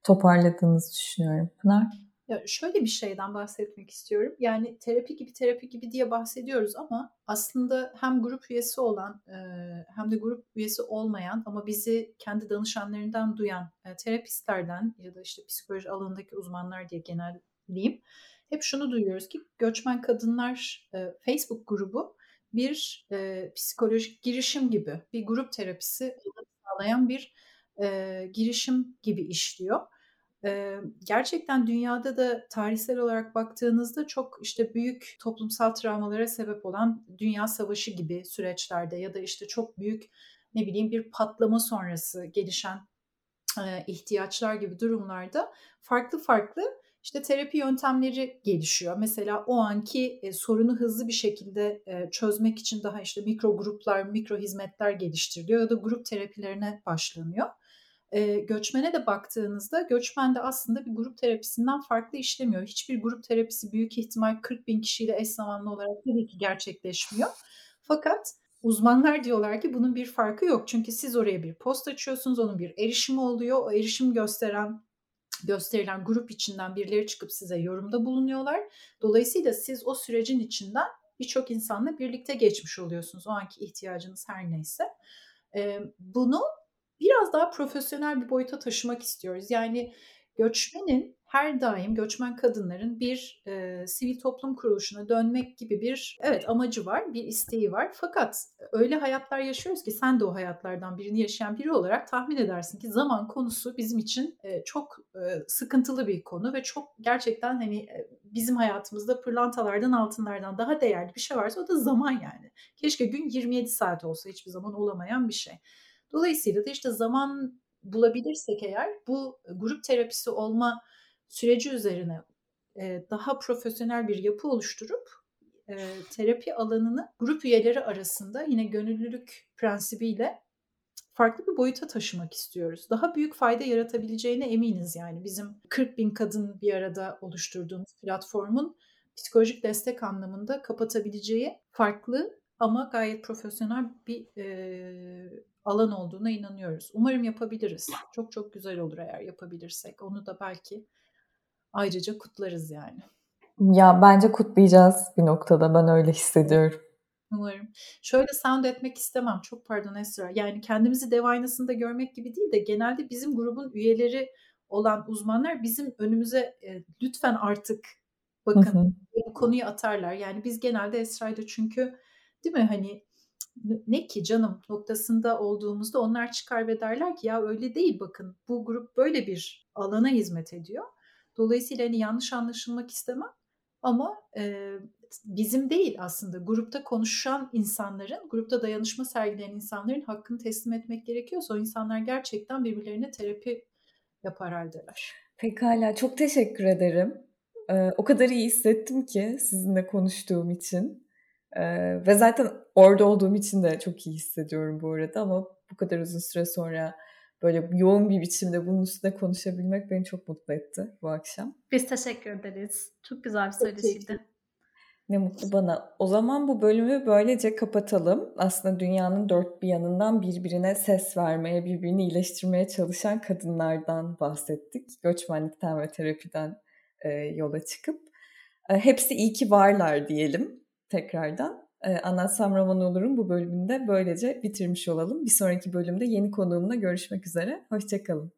toparladığınızı düşünüyorum. Pınar? Ya şöyle bir şeyden bahsetmek istiyorum. Yani terapi gibi terapi gibi diye bahsediyoruz ama aslında hem grup üyesi olan hem de grup üyesi olmayan ama bizi kendi danışanlarından duyan terapistlerden ya da işte psikoloji alanındaki uzmanlar diye genelleyeyim. Hep şunu duyuyoruz ki göçmen kadınlar Facebook grubu bir psikolojik girişim gibi bir grup terapisi sağlayan bir girişim gibi işliyor gerçekten dünyada da tarihsel olarak baktığınızda çok işte büyük toplumsal travmalara sebep olan dünya savaşı gibi süreçlerde ya da işte çok büyük ne bileyim bir patlama sonrası gelişen ihtiyaçlar gibi durumlarda farklı farklı işte terapi yöntemleri gelişiyor. Mesela o anki sorunu hızlı bir şekilde çözmek için daha işte mikro gruplar, mikro hizmetler geliştiriliyor ya da grup terapilerine başlanıyor e, göçmene de baktığınızda göçmen de aslında bir grup terapisinden farklı işlemiyor. Hiçbir grup terapisi büyük ihtimal 40 bin kişiyle eş zamanlı olarak tabii ki gerçekleşmiyor. Fakat uzmanlar diyorlar ki bunun bir farkı yok. Çünkü siz oraya bir post açıyorsunuz, onun bir erişimi oluyor. O erişim gösteren gösterilen grup içinden birileri çıkıp size yorumda bulunuyorlar. Dolayısıyla siz o sürecin içinden birçok insanla birlikte geçmiş oluyorsunuz. O anki ihtiyacınız her neyse. Bunu biraz daha profesyonel bir boyuta taşımak istiyoruz. Yani göçmenin her daim göçmen kadınların bir e, sivil toplum kuruluşuna dönmek gibi bir evet amacı var, bir isteği var. Fakat öyle hayatlar yaşıyoruz ki sen de o hayatlardan birini yaşayan biri olarak tahmin edersin ki zaman konusu bizim için e, çok e, sıkıntılı bir konu ve çok gerçekten hani e, bizim hayatımızda pırlantalardan altınlardan daha değerli bir şey varsa o da zaman yani. Keşke gün 27 saat olsa hiçbir zaman olamayan bir şey. Dolayısıyla da işte zaman bulabilirsek eğer bu grup terapisi olma süreci üzerine daha profesyonel bir yapı oluşturup terapi alanını grup üyeleri arasında yine gönüllülük prensibiyle farklı bir boyuta taşımak istiyoruz. Daha büyük fayda yaratabileceğine eminiz yani bizim 40 bin kadın bir arada oluşturduğumuz platformun psikolojik destek anlamında kapatabileceği farklı ama gayet profesyonel bir e, alan olduğuna inanıyoruz. Umarım yapabiliriz. Çok çok güzel olur eğer yapabilirsek. Onu da belki ayrıca kutlarız yani. Ya bence kutlayacağız bir noktada. Ben öyle hissediyorum. Umarım. Şöyle sound etmek istemem. Çok pardon Esra. Yani kendimizi dev aynasında görmek gibi değil de genelde bizim grubun üyeleri olan uzmanlar bizim önümüze e, lütfen artık bakın bu konuyu atarlar. Yani biz genelde Esra'yla çünkü değil mi hani ne ki canım noktasında olduğumuzda onlar çıkar ve derler ki ya öyle değil bakın bu grup böyle bir alana hizmet ediyor. Dolayısıyla hani yanlış anlaşılmak istemem. Ama e, bizim değil aslında grupta konuşan insanların, grupta dayanışma sergileyen insanların hakkını teslim etmek gerekiyorsa o insanlar gerçekten birbirlerine terapi yapar haldeler. Pekala çok teşekkür ederim. Ee, o kadar iyi hissettim ki sizinle konuştuğum için. Ee, ve zaten orada olduğum için de çok iyi hissediyorum bu arada ama bu kadar uzun süre sonra böyle yoğun bir biçimde bunun üstüne konuşabilmek beni çok mutlu etti bu akşam. Biz teşekkür ederiz. Çok güzel bir söyleşiydi. Ne mutlu bana. O zaman bu bölümü böylece kapatalım. Aslında dünyanın dört bir yanından birbirine ses vermeye, birbirini iyileştirmeye çalışan kadınlardan bahsettik. Göçmenlikten ve terapiden e, yola çıkıp. E, hepsi iyi ki varlar diyelim tekrardan. E, Anlatsam Roman Olur'un bu bölümünde böylece bitirmiş olalım. Bir sonraki bölümde yeni konuğumla görüşmek üzere. Hoşçakalın.